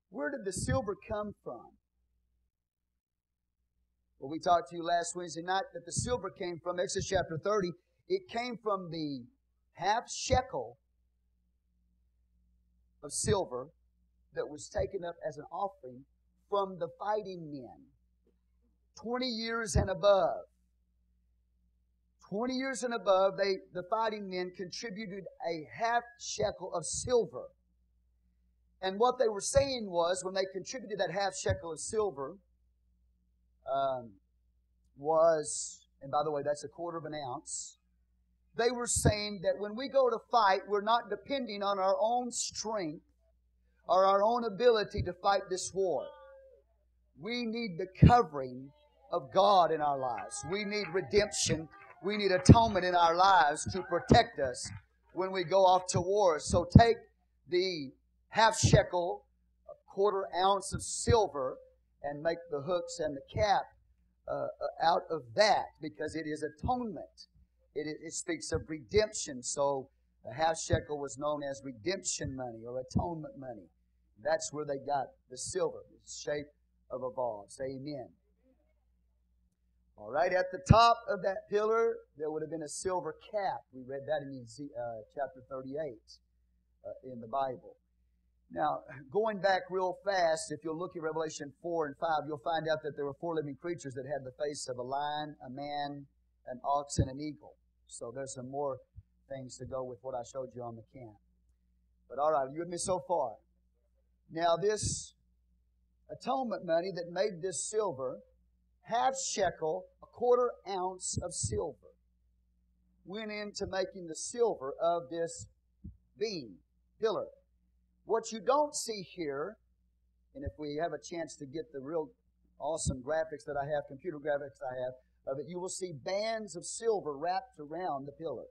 where did the silver come from? Well, we talked to you last Wednesday night that the silver came from Exodus chapter 30. It came from the half shekel of silver that was taken up as an offering from the fighting men. 20 years and above. 20 years and above, they, the fighting men contributed a half shekel of silver. And what they were saying was, when they contributed that half shekel of silver, um, was, and by the way, that's a quarter of an ounce. They were saying that when we go to fight, we're not depending on our own strength or our own ability to fight this war. We need the covering of God in our lives. We need redemption. We need atonement in our lives to protect us when we go off to war. So take the half shekel, a quarter ounce of silver, and make the hooks and the cap uh, uh, out of that because it is atonement. It, it speaks of redemption. So the half shekel was known as redemption money or atonement money. That's where they got the silver, the shape of a vav. Amen. All right, at the top of that pillar, there would have been a silver cap. We read that in uh, chapter 38 uh, in the Bible. Now, going back real fast, if you'll look at Revelation 4 and 5, you'll find out that there were four living creatures that had the face of a lion, a man, an ox, and an eagle. So there's some more things to go with what I showed you on the camp. But all right, you with me so far? Now, this atonement money that made this silver, half shekel, a quarter ounce of silver, went into making the silver of this beam, pillar. What you don't see here, and if we have a chance to get the real awesome graphics that I have, computer graphics I have of it, you will see bands of silver wrapped around the pillar.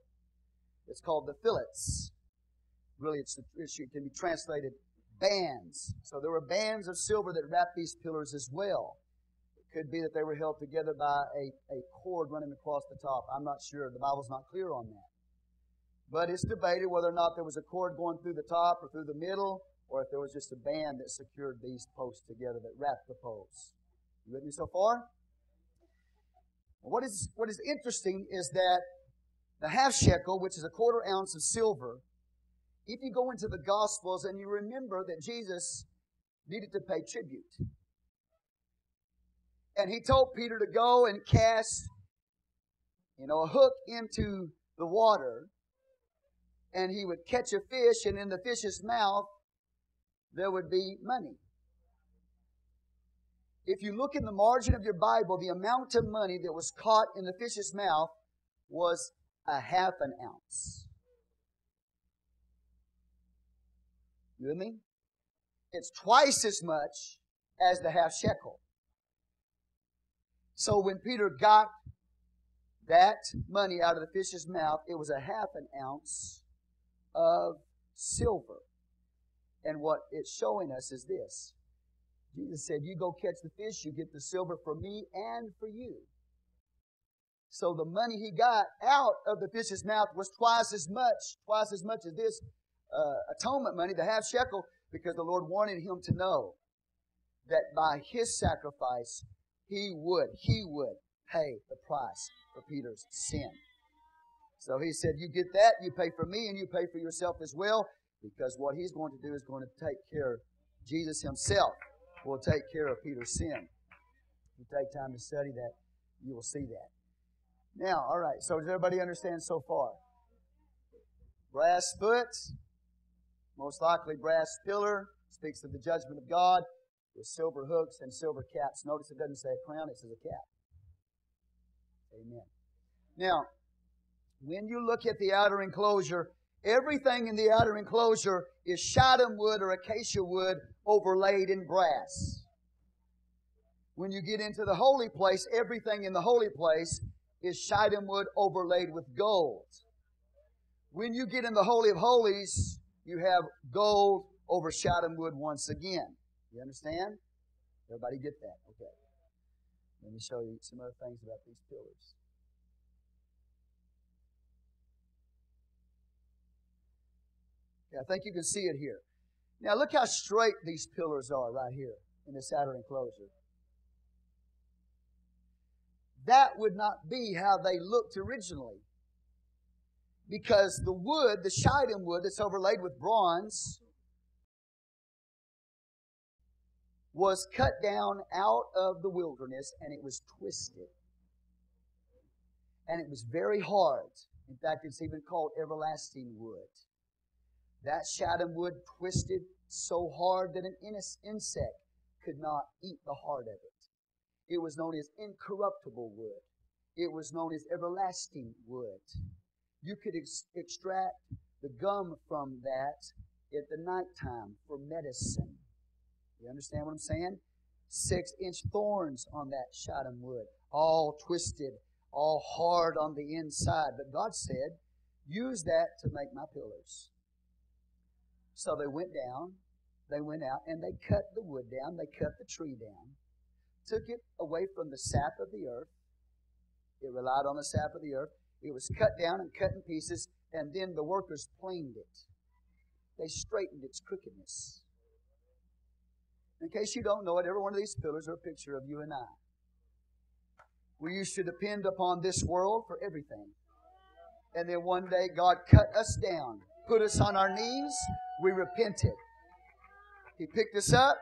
It's called the fillets. Really, it's, it can be translated bands. So there were bands of silver that wrapped these pillars as well. It could be that they were held together by a, a cord running across the top. I'm not sure. The Bible's not clear on that. But it's debated whether or not there was a cord going through the top or through the middle, or if there was just a band that secured these posts together that wrapped the posts. You with me so far? What is, what is interesting is that the half shekel, which is a quarter ounce of silver, if you go into the Gospels and you remember that Jesus needed to pay tribute. And he told Peter to go and cast, you know, a hook into the water, and he would catch a fish, and in the fish's mouth there would be money. If you look in the margin of your Bible, the amount of money that was caught in the fish's mouth was a half an ounce. You with me? It's twice as much as the half shekel. So when Peter got that money out of the fish's mouth, it was a half an ounce of silver. And what it's showing us is this. Jesus said, You go catch the fish, you get the silver for me and for you. So the money he got out of the fish's mouth was twice as much, twice as much as this uh, atonement money, the half shekel, because the Lord wanted him to know that by his sacrifice, he would, he would pay the price for Peter's sin. So he said, You get that, you pay for me, and you pay for yourself as well, because what he's going to do is going to take care, Jesus himself will take care of Peter's sin. If you take time to study that, you will see that. Now, all right, so does everybody understand so far? Brass foot, most likely brass pillar, speaks of the judgment of God with silver hooks and silver caps. Notice it doesn't say a crown, it says a cap. Amen. Now, when you look at the outer enclosure, everything in the outer enclosure is shittim wood or acacia wood overlaid in brass. When you get into the holy place, everything in the holy place is shittim wood overlaid with gold. When you get in the Holy of Holies, you have gold over shittim wood once again. You understand? Everybody get that? Okay. Let me show you some other things about these pillars. I think you can see it here. Now look how straight these pillars are right here in this outer enclosure. That would not be how they looked originally. Because the wood, the shittim wood that's overlaid with bronze, was cut down out of the wilderness and it was twisted. And it was very hard. In fact, it's even called everlasting wood. That shittim wood twisted so hard that an insect could not eat the heart of it. It was known as incorruptible wood. It was known as everlasting wood. You could ex- extract the gum from that at the nighttime for medicine. You understand what I'm saying? Six inch thorns on that shittim wood, all twisted, all hard on the inside. But God said, use that to make my pillars. So they went down, they went out, and they cut the wood down, they cut the tree down, took it away from the sap of the earth. It relied on the sap of the earth. It was cut down and cut in pieces, and then the workers planed it. They straightened its crookedness. In case you don't know it, every one of these pillars are a picture of you and I. We used to depend upon this world for everything. And then one day God cut us down, put us on our knees. We repented. He picked us up.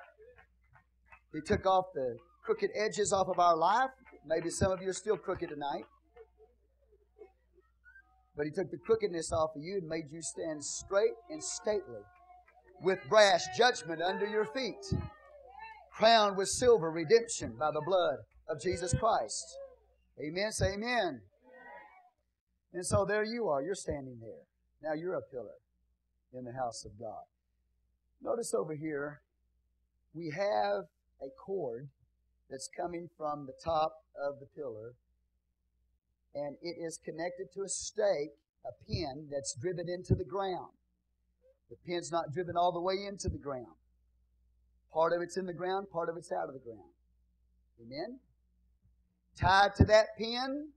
He took off the crooked edges off of our life. Maybe some of you are still crooked tonight. But He took the crookedness off of you and made you stand straight and stately with brass judgment under your feet, crowned with silver redemption by the blood of Jesus Christ. Amen. Say amen. And so there you are. You're standing there. Now you're a pillar in the house of God. Notice over here, we have a cord that's coming from the top of the pillar, and it is connected to a stake, a pin that's driven into the ground. The pin's not driven all the way into the ground. Part of it's in the ground, part of it's out of the ground. Amen? Tied to that pin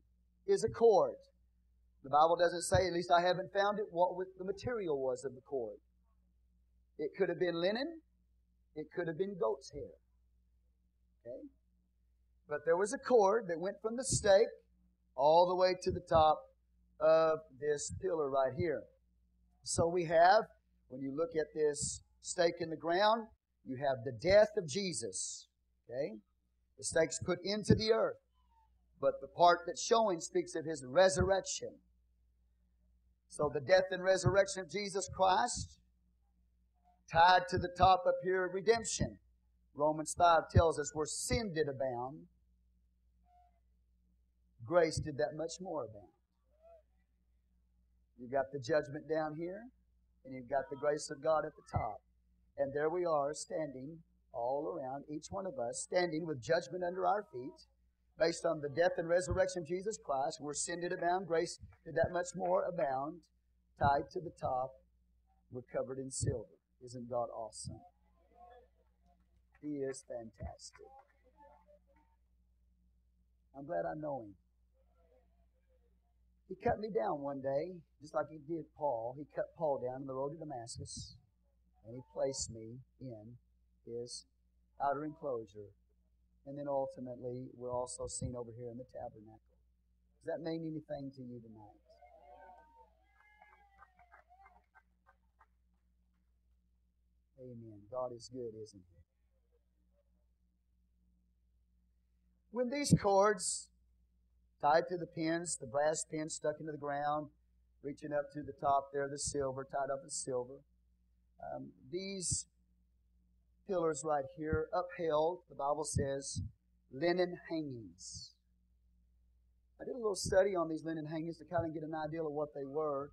is a cord. The Bible doesn't say, at least I haven't found it, what the material was of the cord. It could have been linen. It could have been goat's hair. Okay? But there was a cord that went from the stake all the way to the top of this pillar right here. So we have, when you look at this stake in the ground, you have the death of Jesus. Okay? The stake's put into the earth. But the part that's showing speaks of his resurrection. So the death and resurrection of Jesus Christ, tied to the top up here of redemption. Romans 5 tells us where sin did abound, grace did that much more abound. You've got the judgment down here, and you've got the grace of God at the top. And there we are standing all around, each one of us, standing with judgment under our feet based on the death and resurrection of Jesus Christ, where sin did abound, grace did that much more abound, tied to the top, we're covered in silver. Isn't God awesome? He is fantastic. I'm glad I know him. He cut me down one day, just like he did Paul. He cut Paul down on the road to Damascus, and he placed me in his outer enclosure and then ultimately, we're also seen over here in the tabernacle. Does that mean anything to you tonight? Amen. God is good, isn't He? When these cords tied to the pins, the brass pins stuck into the ground, reaching up to the top there, the silver, tied up in silver, um, these pillars right here, upheld, the Bible says, linen hangings. I did a little study on these linen hangings to kind of get an idea of what they were,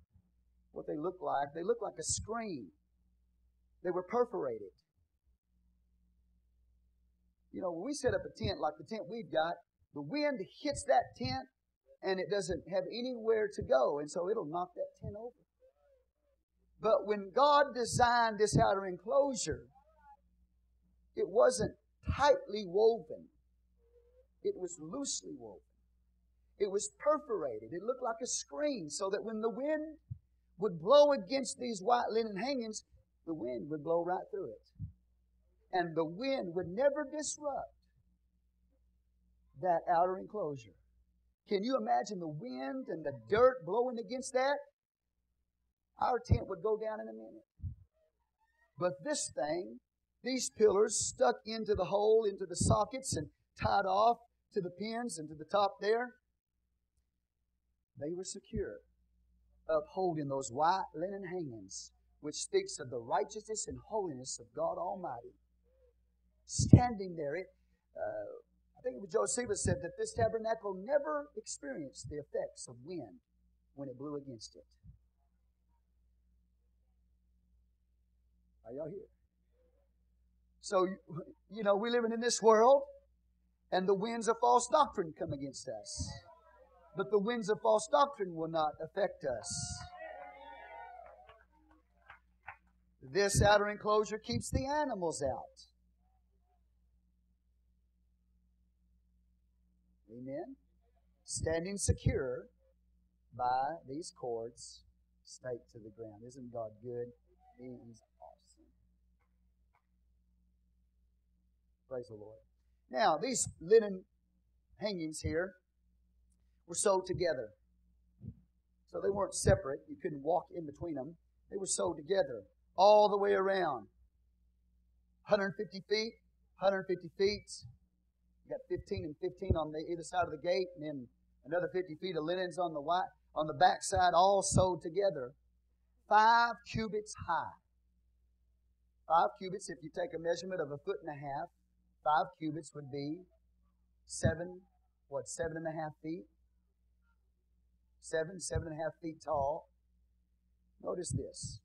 what they looked like. They looked like a screen. They were perforated. You know, when we set up a tent like the tent we've got, the wind hits that tent and it doesn't have anywhere to go, and so it'll knock that tent over. But when God designed this outer enclosure, it wasn't tightly woven. It was loosely woven. It was perforated. It looked like a screen so that when the wind would blow against these white linen hangings, the wind would blow right through it. And the wind would never disrupt that outer enclosure. Can you imagine the wind and the dirt blowing against that? Our tent would go down in a minute. But this thing, these pillars stuck into the hole, into the sockets, and tied off to the pins and to the top there, they were secure, upholding those white linen hangings, which speaks of the righteousness and holiness of God Almighty. Standing there, it, uh, I think it was Josephus said that this tabernacle never experienced the effects of wind when it blew against it. Are y'all here? So, you know, we're living in this world, and the winds of false doctrine come against us. But the winds of false doctrine will not affect us. This outer enclosure keeps the animals out. Amen. Standing secure by these cords staked to the ground. Isn't God good? He's awesome. Praise the Lord. Now, these linen hangings here were sewed together. So they weren't separate. You couldn't walk in between them. They were sewed together all the way around. 150 feet, 150 feet. You got 15 and 15 on the either side of the gate, and then another 50 feet of linens on the white, on the back side, all sewed together. Five cubits high. Five cubits, if you take a measurement of a foot and a half, five cubits would be seven, what, seven and a half feet? Seven, seven and a half feet tall. Notice this.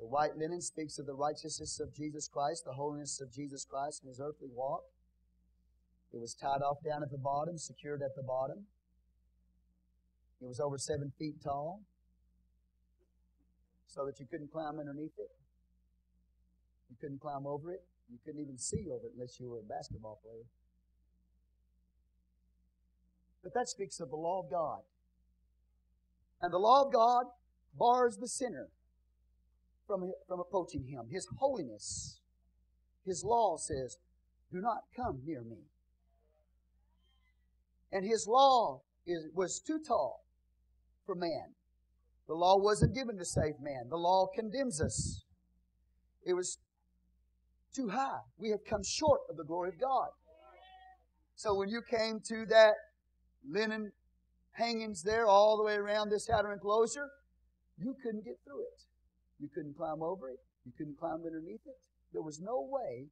The white linen speaks of the righteousness of Jesus Christ, the holiness of Jesus Christ in his earthly walk. It was tied off down at the bottom, secured at the bottom. It was over seven feet tall, so that you couldn't climb underneath it. You couldn't climb over it. You couldn't even see over it unless you were a basketball player. But that speaks of the law of God. And the law of God bars the sinner from, from approaching Him. His holiness, His law says, Do not come near me. And His law is, was too tall for man. The law wasn't given to save man. The law condemns us. It was too high. We have come short of the glory of God. So when you came to that linen hangings there all the way around this outer enclosure, you couldn't get through it. You couldn't climb over it. You couldn't climb underneath it. There was no way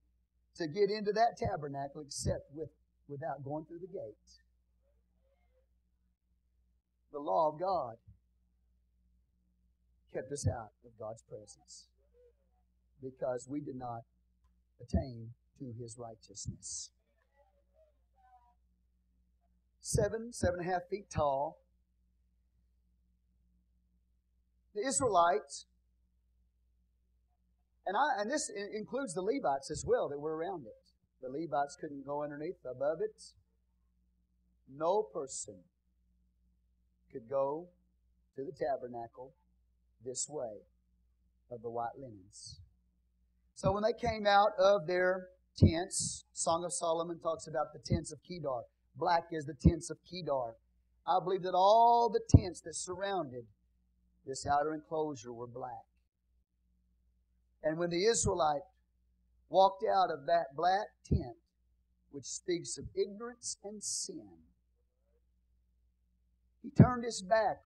to get into that tabernacle except with, without going through the gate. The law of God kept us out of God's presence because we did not attain to his righteousness. Seven, seven and a half feet tall. The Israelites, and, I, and this includes the Levites as well that were around it. The Levites couldn't go underneath, above it. No person could go to the tabernacle this way of the white linens. So when they came out of their tents, Song of Solomon talks about the tents of Kedar. Black is the tents of Kedar. I believe that all the tents that surrounded this outer enclosure were black. And when the Israelite walked out of that black tent, which speaks of ignorance and sin, he turned his back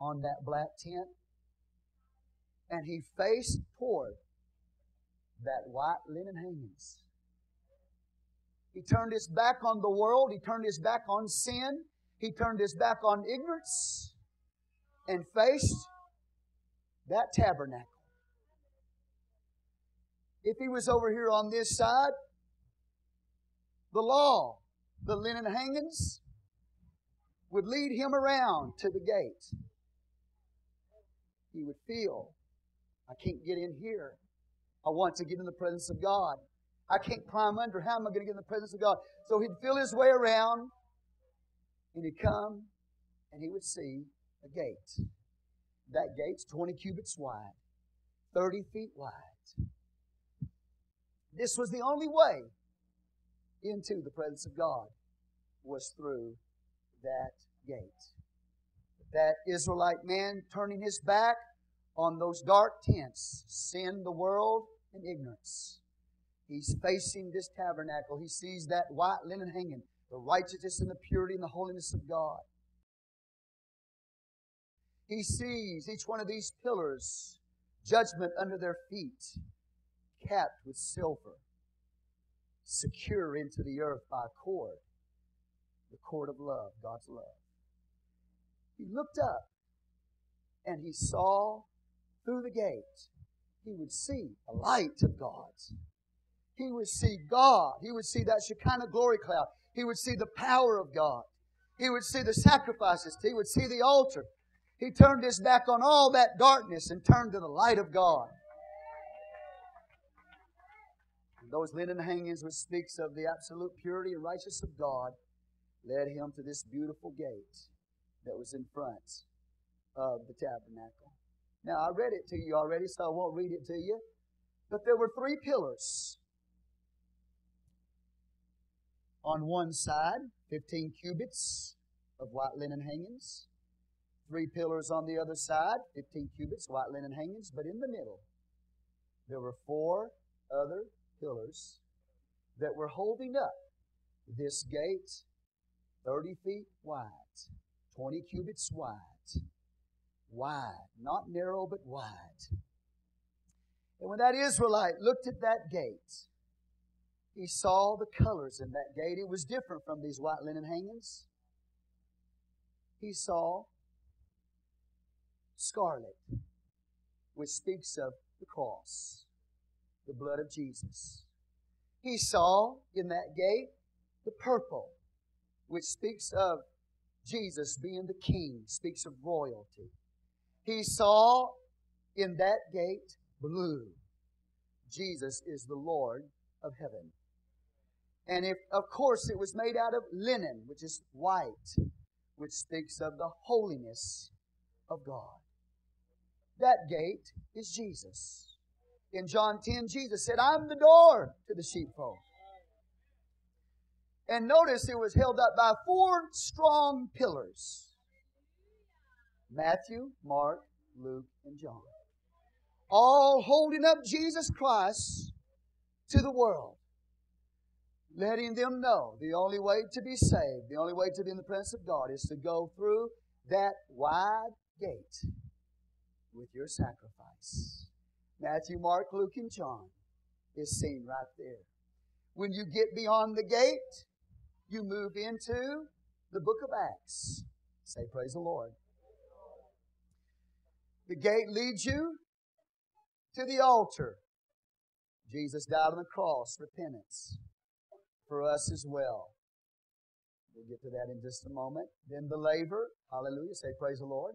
on that black tent and he faced toward that white linen hangings. He turned his back on the world. He turned his back on sin. He turned his back on ignorance and faced that tabernacle. If he was over here on this side, the law, the linen hangings, would lead him around to the gate. He would feel, I can't get in here. I want to get in the presence of God. I can't climb under. How am I going to get in the presence of God? So he'd feel his way around and he'd come and he would see a gate. That gate's 20 cubits wide, 30 feet wide. This was the only way into the presence of God was through that gate. That Israelite man turning his back on those dark tents, sin, the world, and ignorance. He's facing this tabernacle. He sees that white linen hanging, the righteousness and the purity and the holiness of God. He sees each one of these pillars, judgment under their feet, capped with silver, secure into the earth by a cord, the cord of love, God's love. He looked up and he saw through the gate, he would see the light of God. He would see God. He would see that Shekinah glory cloud. He would see the power of God. He would see the sacrifices. He would see the altar. He turned his back on all that darkness and turned to the light of God. And those linen hangings, which speaks of the absolute purity and righteousness of God, led him to this beautiful gate that was in front of the tabernacle. Now, I read it to you already, so I won't read it to you. But there were three pillars. On one side, 15 cubits of white linen hangings. Three pillars on the other side, 15 cubits, white linen hangings. But in the middle, there were four other pillars that were holding up this gate 30 feet wide, 20 cubits wide. Wide, not narrow, but wide. And when that Israelite looked at that gate, he saw the colors in that gate. It was different from these white linen hangings. He saw scarlet, which speaks of the cross, the blood of Jesus. He saw in that gate the purple, which speaks of Jesus being the king, speaks of royalty. He saw in that gate blue. Jesus is the Lord of heaven. And if, of course, it was made out of linen, which is white, which speaks of the holiness of God. That gate is Jesus. In John 10, Jesus said, I'm the door to the sheepfold. And notice it was held up by four strong pillars Matthew, Mark, Luke, and John. All holding up Jesus Christ to the world. Letting them know the only way to be saved, the only way to be in the presence of God is to go through that wide gate with your sacrifice. Matthew, Mark, Luke, and John is seen right there. When you get beyond the gate, you move into the book of Acts. Say, Praise the Lord. The gate leads you to the altar. Jesus died on the cross, repentance for us as well. We'll get to that in just a moment. Then the laver, Hallelujah. Say, Praise the Lord.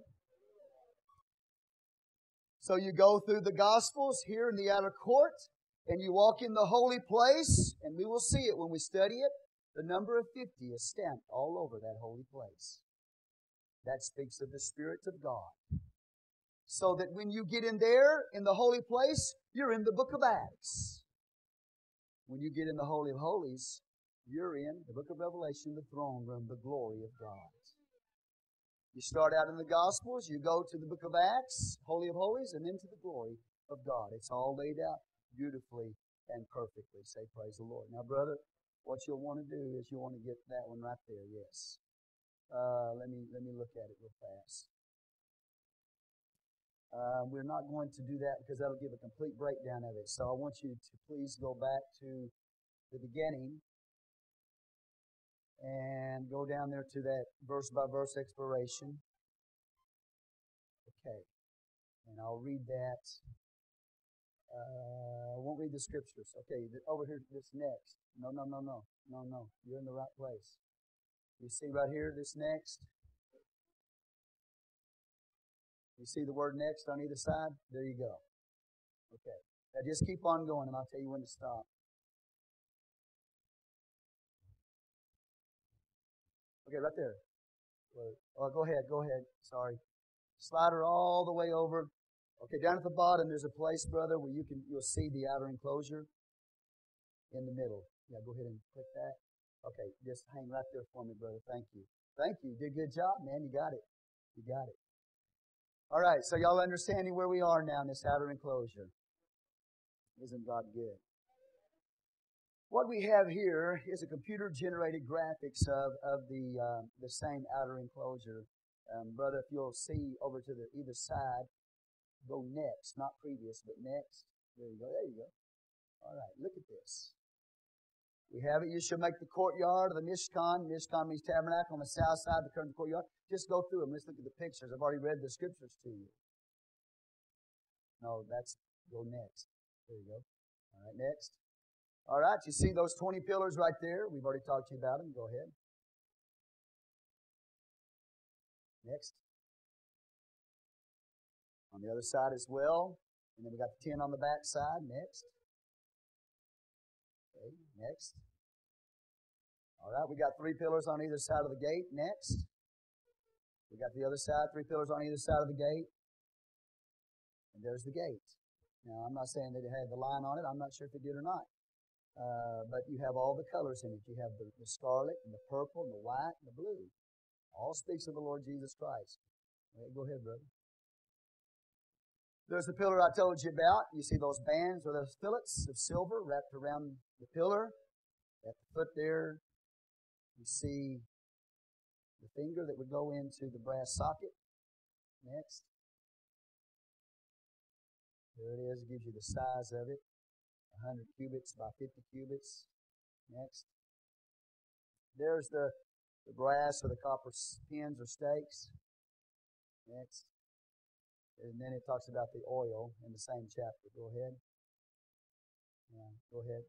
So you go through the Gospels here in the outer court, and you walk in the holy place, and we will see it when we study it. The number of 50 is stamped all over that holy place. That speaks of the Spirit of God. So that when you get in there, in the holy place, you're in the book of Acts. When you get in the Holy of Holies, you're in the book of Revelation, the throne room, the glory of God. You start out in the Gospels, you go to the book of Acts, Holy of Holies, and then to the glory of God. It's all laid out beautifully and perfectly. Say, Praise the Lord. Now, brother, what you'll want to do is you'll want to get that one right there, yes. Uh, let me let me look at it real fast. Uh, we're not going to do that because that'll give a complete breakdown of it. So I want you to please go back to the beginning and go down there to that verse by verse exploration. Okay. And I'll read that. Uh, I won't read the scriptures. Okay, over here, this next. No, no, no, no. No, no. You're in the right place. You see right here, this next? You see the word next on either side? There you go. Okay. Now just keep on going and I'll tell you when to stop. Okay, right there. Oh, go ahead, go ahead. Sorry. Slide her all the way over. Okay, down at the bottom, there's a place, brother, where you can you'll see the outer enclosure in the middle. Yeah, go ahead and click that. Okay, just hang right there for me, brother. Thank you. Thank you. You did a good job, man. You got it. You got it. All right, so y'all understanding where we are now in this outer enclosure. Isn't God good? What we have here is a computer generated graphics of, of the, uh, the same outer enclosure. Um, brother, if you'll see over to the either side, go next, not previous, but next. There you go. There you go. All right, look at this. We have it. You shall make the courtyard of the Mishkan. Mishkan means tabernacle on the south side, of the current courtyard. Just go through them. Let's look at the pictures. I've already read the scriptures to you. No, that's go next. There you go. All right, next. All right, you see those 20 pillars right there? We've already talked to you about them. Go ahead. Next. On the other side as well. And then we got the 10 on the back side. Next. Next. All right, we got three pillars on either side of the gate. Next. We got the other side, three pillars on either side of the gate. And there's the gate. Now, I'm not saying that it had the line on it. I'm not sure if it did or not. Uh, but you have all the colors in it. You have the, the scarlet and the purple and the white and the blue. All speaks of the Lord Jesus Christ. Okay, go ahead, brother. There's the pillar I told you about. You see those bands or those fillets of silver wrapped around the pillar. At the foot there, you see the finger that would go into the brass socket. Next. There it is. It gives you the size of it. 100 cubits by 50 cubits. Next. There's the, the brass or the copper pins or stakes. Next. And then it talks about the oil in the same chapter. Go ahead. Yeah, go ahead.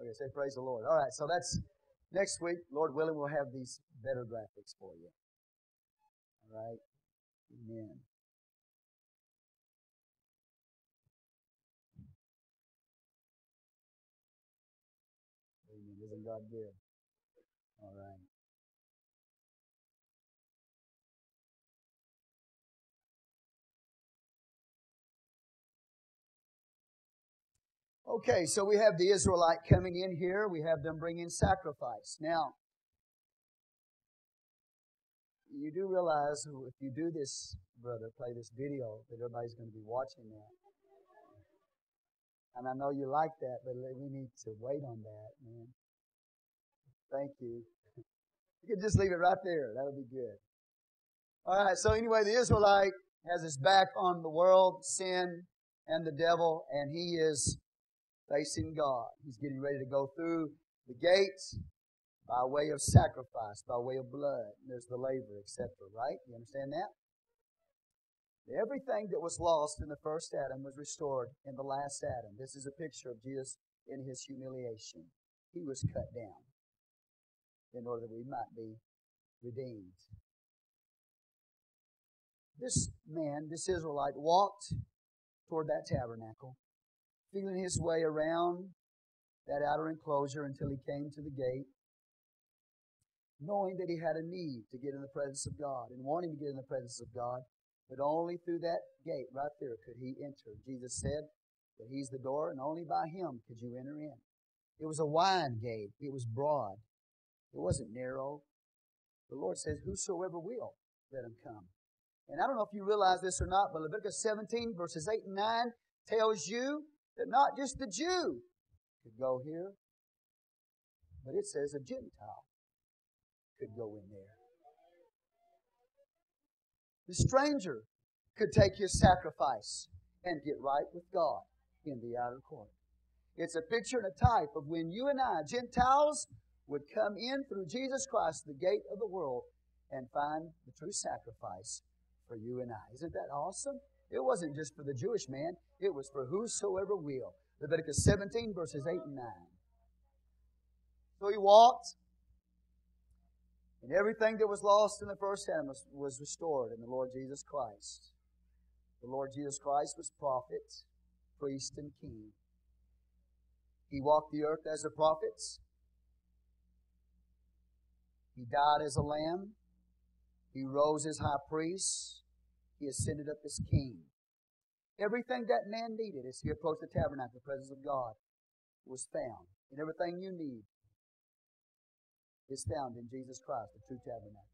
Okay, say praise the Lord. All right, so that's next week. Lord willing, we'll have these better graphics for you. All right. Amen. Amen. Isn't God good? Okay, so we have the Israelite coming in here. We have them bringing sacrifice. Now, you do realize if you do this, brother, play this video, that everybody's going to be watching that. And I know you like that, but we need to wait on that, man. Thank you. You can just leave it right there. That'll be good. All right, so anyway, the Israelite has his back on the world, sin, and the devil, and he is facing God. He's getting ready to go through the gates by way of sacrifice, by way of blood. There's the laver, etc. Right? You understand that? Everything that was lost in the first Adam was restored in the last Adam. This is a picture of Jesus in his humiliation. He was cut down in order that we might be redeemed. This man, this Israelite, walked toward that tabernacle feeling his way around that outer enclosure until he came to the gate, knowing that he had a need to get in the presence of God and wanting to get in the presence of God, but only through that gate right there could he enter. Jesus said that he's the door, and only by him could you enter in. It was a wide gate, it was broad, it wasn't narrow. The Lord says, Whosoever will, let him come. And I don't know if you realize this or not, but Leviticus 17, verses 8 and 9 tells you that not just the Jew could go here, but it says a Gentile could go in there. The stranger could take his sacrifice and get right with God in the outer court. It's a picture and a type of when you and I, Gentiles, would come in through Jesus Christ, the gate of the world, and find the true sacrifice for you and I. Isn't that awesome? It wasn't just for the Jewish man, it was for whosoever will. Leviticus 17, verses 8 and 9. So he walked, and everything that was lost in the first Adam was, was restored in the Lord Jesus Christ. The Lord Jesus Christ was prophet, priest, and king. He walked the earth as a prophet. He died as a lamb. He rose as high priest. He ascended up as king. Everything that man needed as he approached the tabernacle, the presence of God, was found. And everything you need is found in Jesus Christ, the true tabernacle.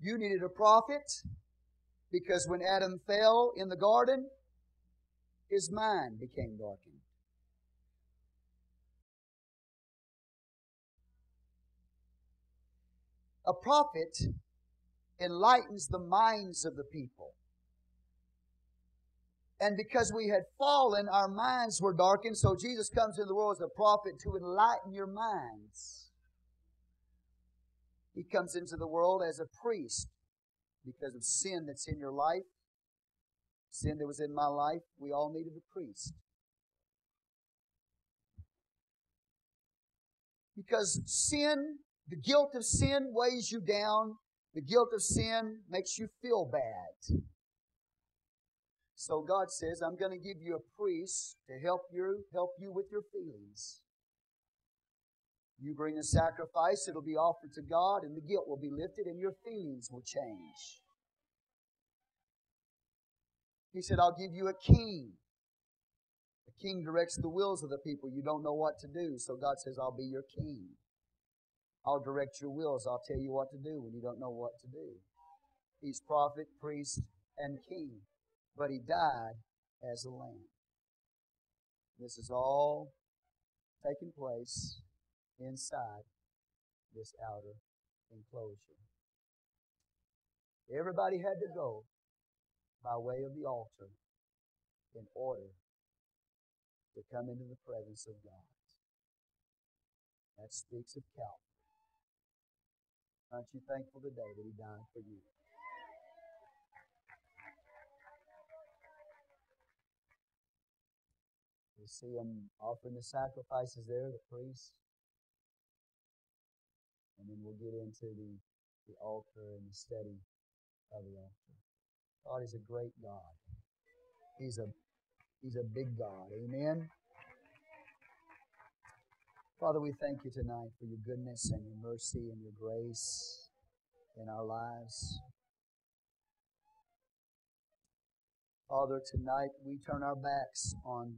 You needed a prophet because when Adam fell in the garden, his mind became darkened. A prophet enlightens the minds of the people. And because we had fallen, our minds were darkened. So Jesus comes into the world as a prophet to enlighten your minds. He comes into the world as a priest because of sin that's in your life, sin that was in my life. We all needed a priest. Because sin, the guilt of sin weighs you down. The guilt of sin makes you feel bad. So God says, I'm going to give you a priest to help you, help you with your feelings. You bring a sacrifice, it'll be offered to God, and the guilt will be lifted, and your feelings will change. He said, I'll give you a king. A king directs the wills of the people. You don't know what to do, so God says, I'll be your king. I'll direct your wills. I'll tell you what to do when you don't know what to do. He's prophet, priest, and king but he died as a lamb. This is all taking place inside this outer enclosure. Everybody had to go by way of the altar in order to come into the presence of God. That speaks of Calvary. Aren't you thankful today that He died for you? You see them offering the sacrifices there, the priests. And then we'll get into the, the altar and the study of the altar. God is a great God. He's a He's a big God. Amen. Father, we thank you tonight for your goodness and your mercy and your grace in our lives. Father, tonight we turn our backs on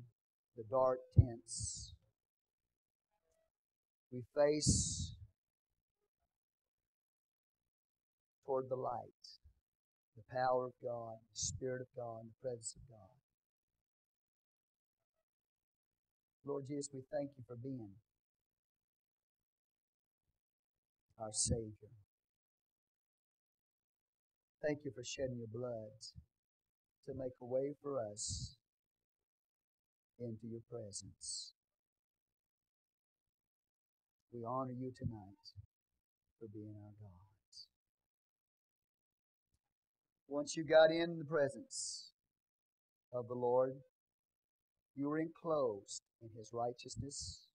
the dark tents. We face toward the light, the power of God, the Spirit of God, the presence of God. Lord Jesus, we thank you for being our Savior. Thank you for shedding your blood to make a way for us into your presence. We honor you tonight for being our God. Once you got in the presence of the Lord, you were enclosed in His righteousness.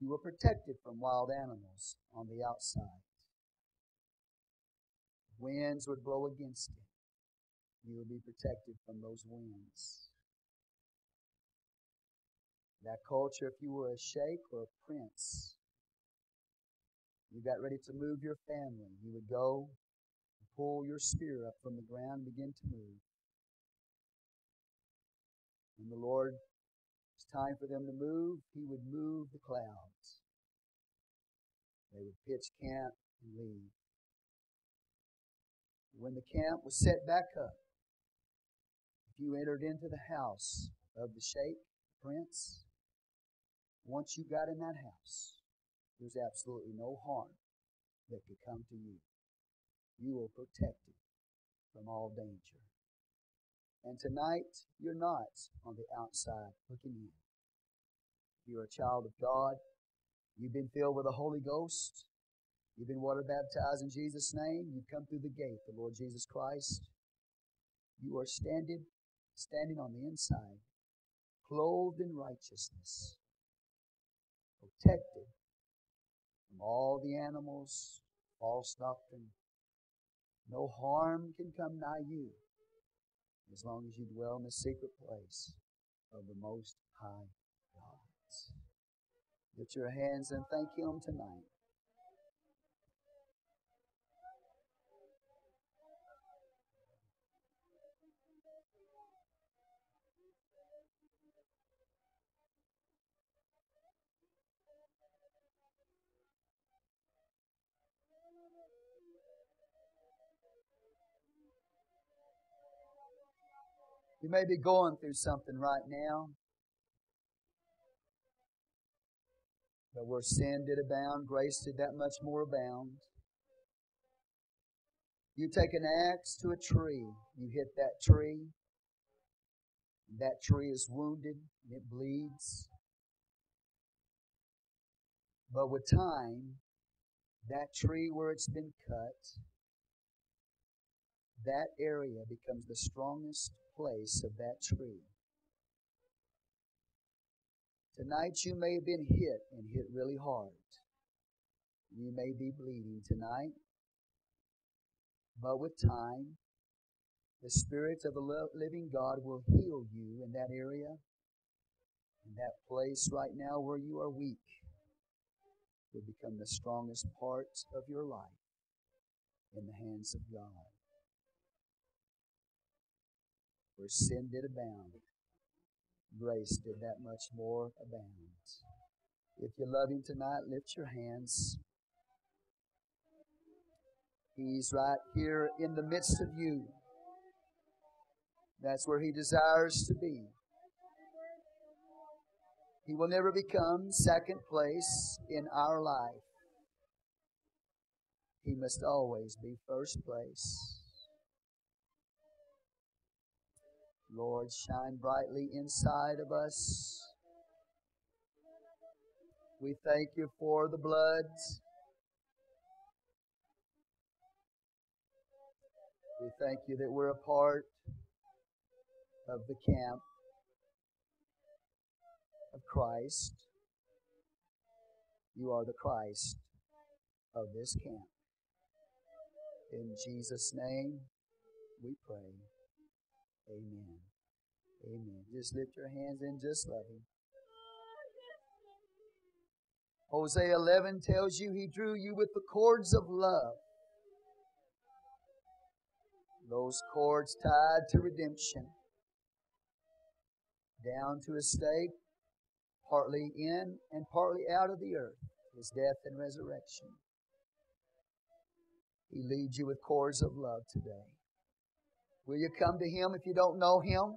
You were protected from wild animals on the outside. Winds would blow against it. You would be protected from those winds. That culture, if you were a sheikh or a prince, you got ready to move your family, you would go and pull your spear up from the ground and begin to move. And the Lord, time for them to move, He would move the clouds. They would pitch camp and leave. When the camp was set back up, if you entered into the house of the sheikh, prince, once you got in that house, there was absolutely no harm that could come to you. You were protected from all danger. And tonight, you're not on the outside looking in. You're a child of God. You've been filled with the Holy Ghost. You've been water baptized in Jesus' name. You've come through the gate, the Lord Jesus Christ. You are standing, standing on the inside, clothed in righteousness protected from all the animals, false doctrine. No harm can come nigh you as long as you dwell in the secret place of the Most High God. Lift your hands and thank Him tonight. You may be going through something right now. But where sin did abound, grace did that much more abound. You take an axe to a tree, you hit that tree, that tree is wounded and it bleeds. But with time, that tree where it's been cut, that area becomes the strongest place of that tree. Tonight you may have been hit and hit really hard. You may be bleeding tonight. But with time, the Spirit of the living God will heal you in that area, in that place right now where you are weak will become the strongest part of your life in the hands of God. Where sin did abound, grace did that much more abound. If you love Him tonight, lift your hands. He's right here in the midst of you. That's where He desires to be. He will never become second place in our life. He must always be first place. Lord, shine brightly inside of us. We thank you for the blood. We thank you that we're a part of the camp of Christ. You are the Christ of this camp. In Jesus' name we pray. Amen. Amen. Just lift your hands and just love Him. Hosea 11 tells you He drew you with the cords of love. Those cords tied to redemption, down to a stake partly in and partly out of the earth, his death and resurrection. He leads you with cords of love today. Will you come to him if you don't know him?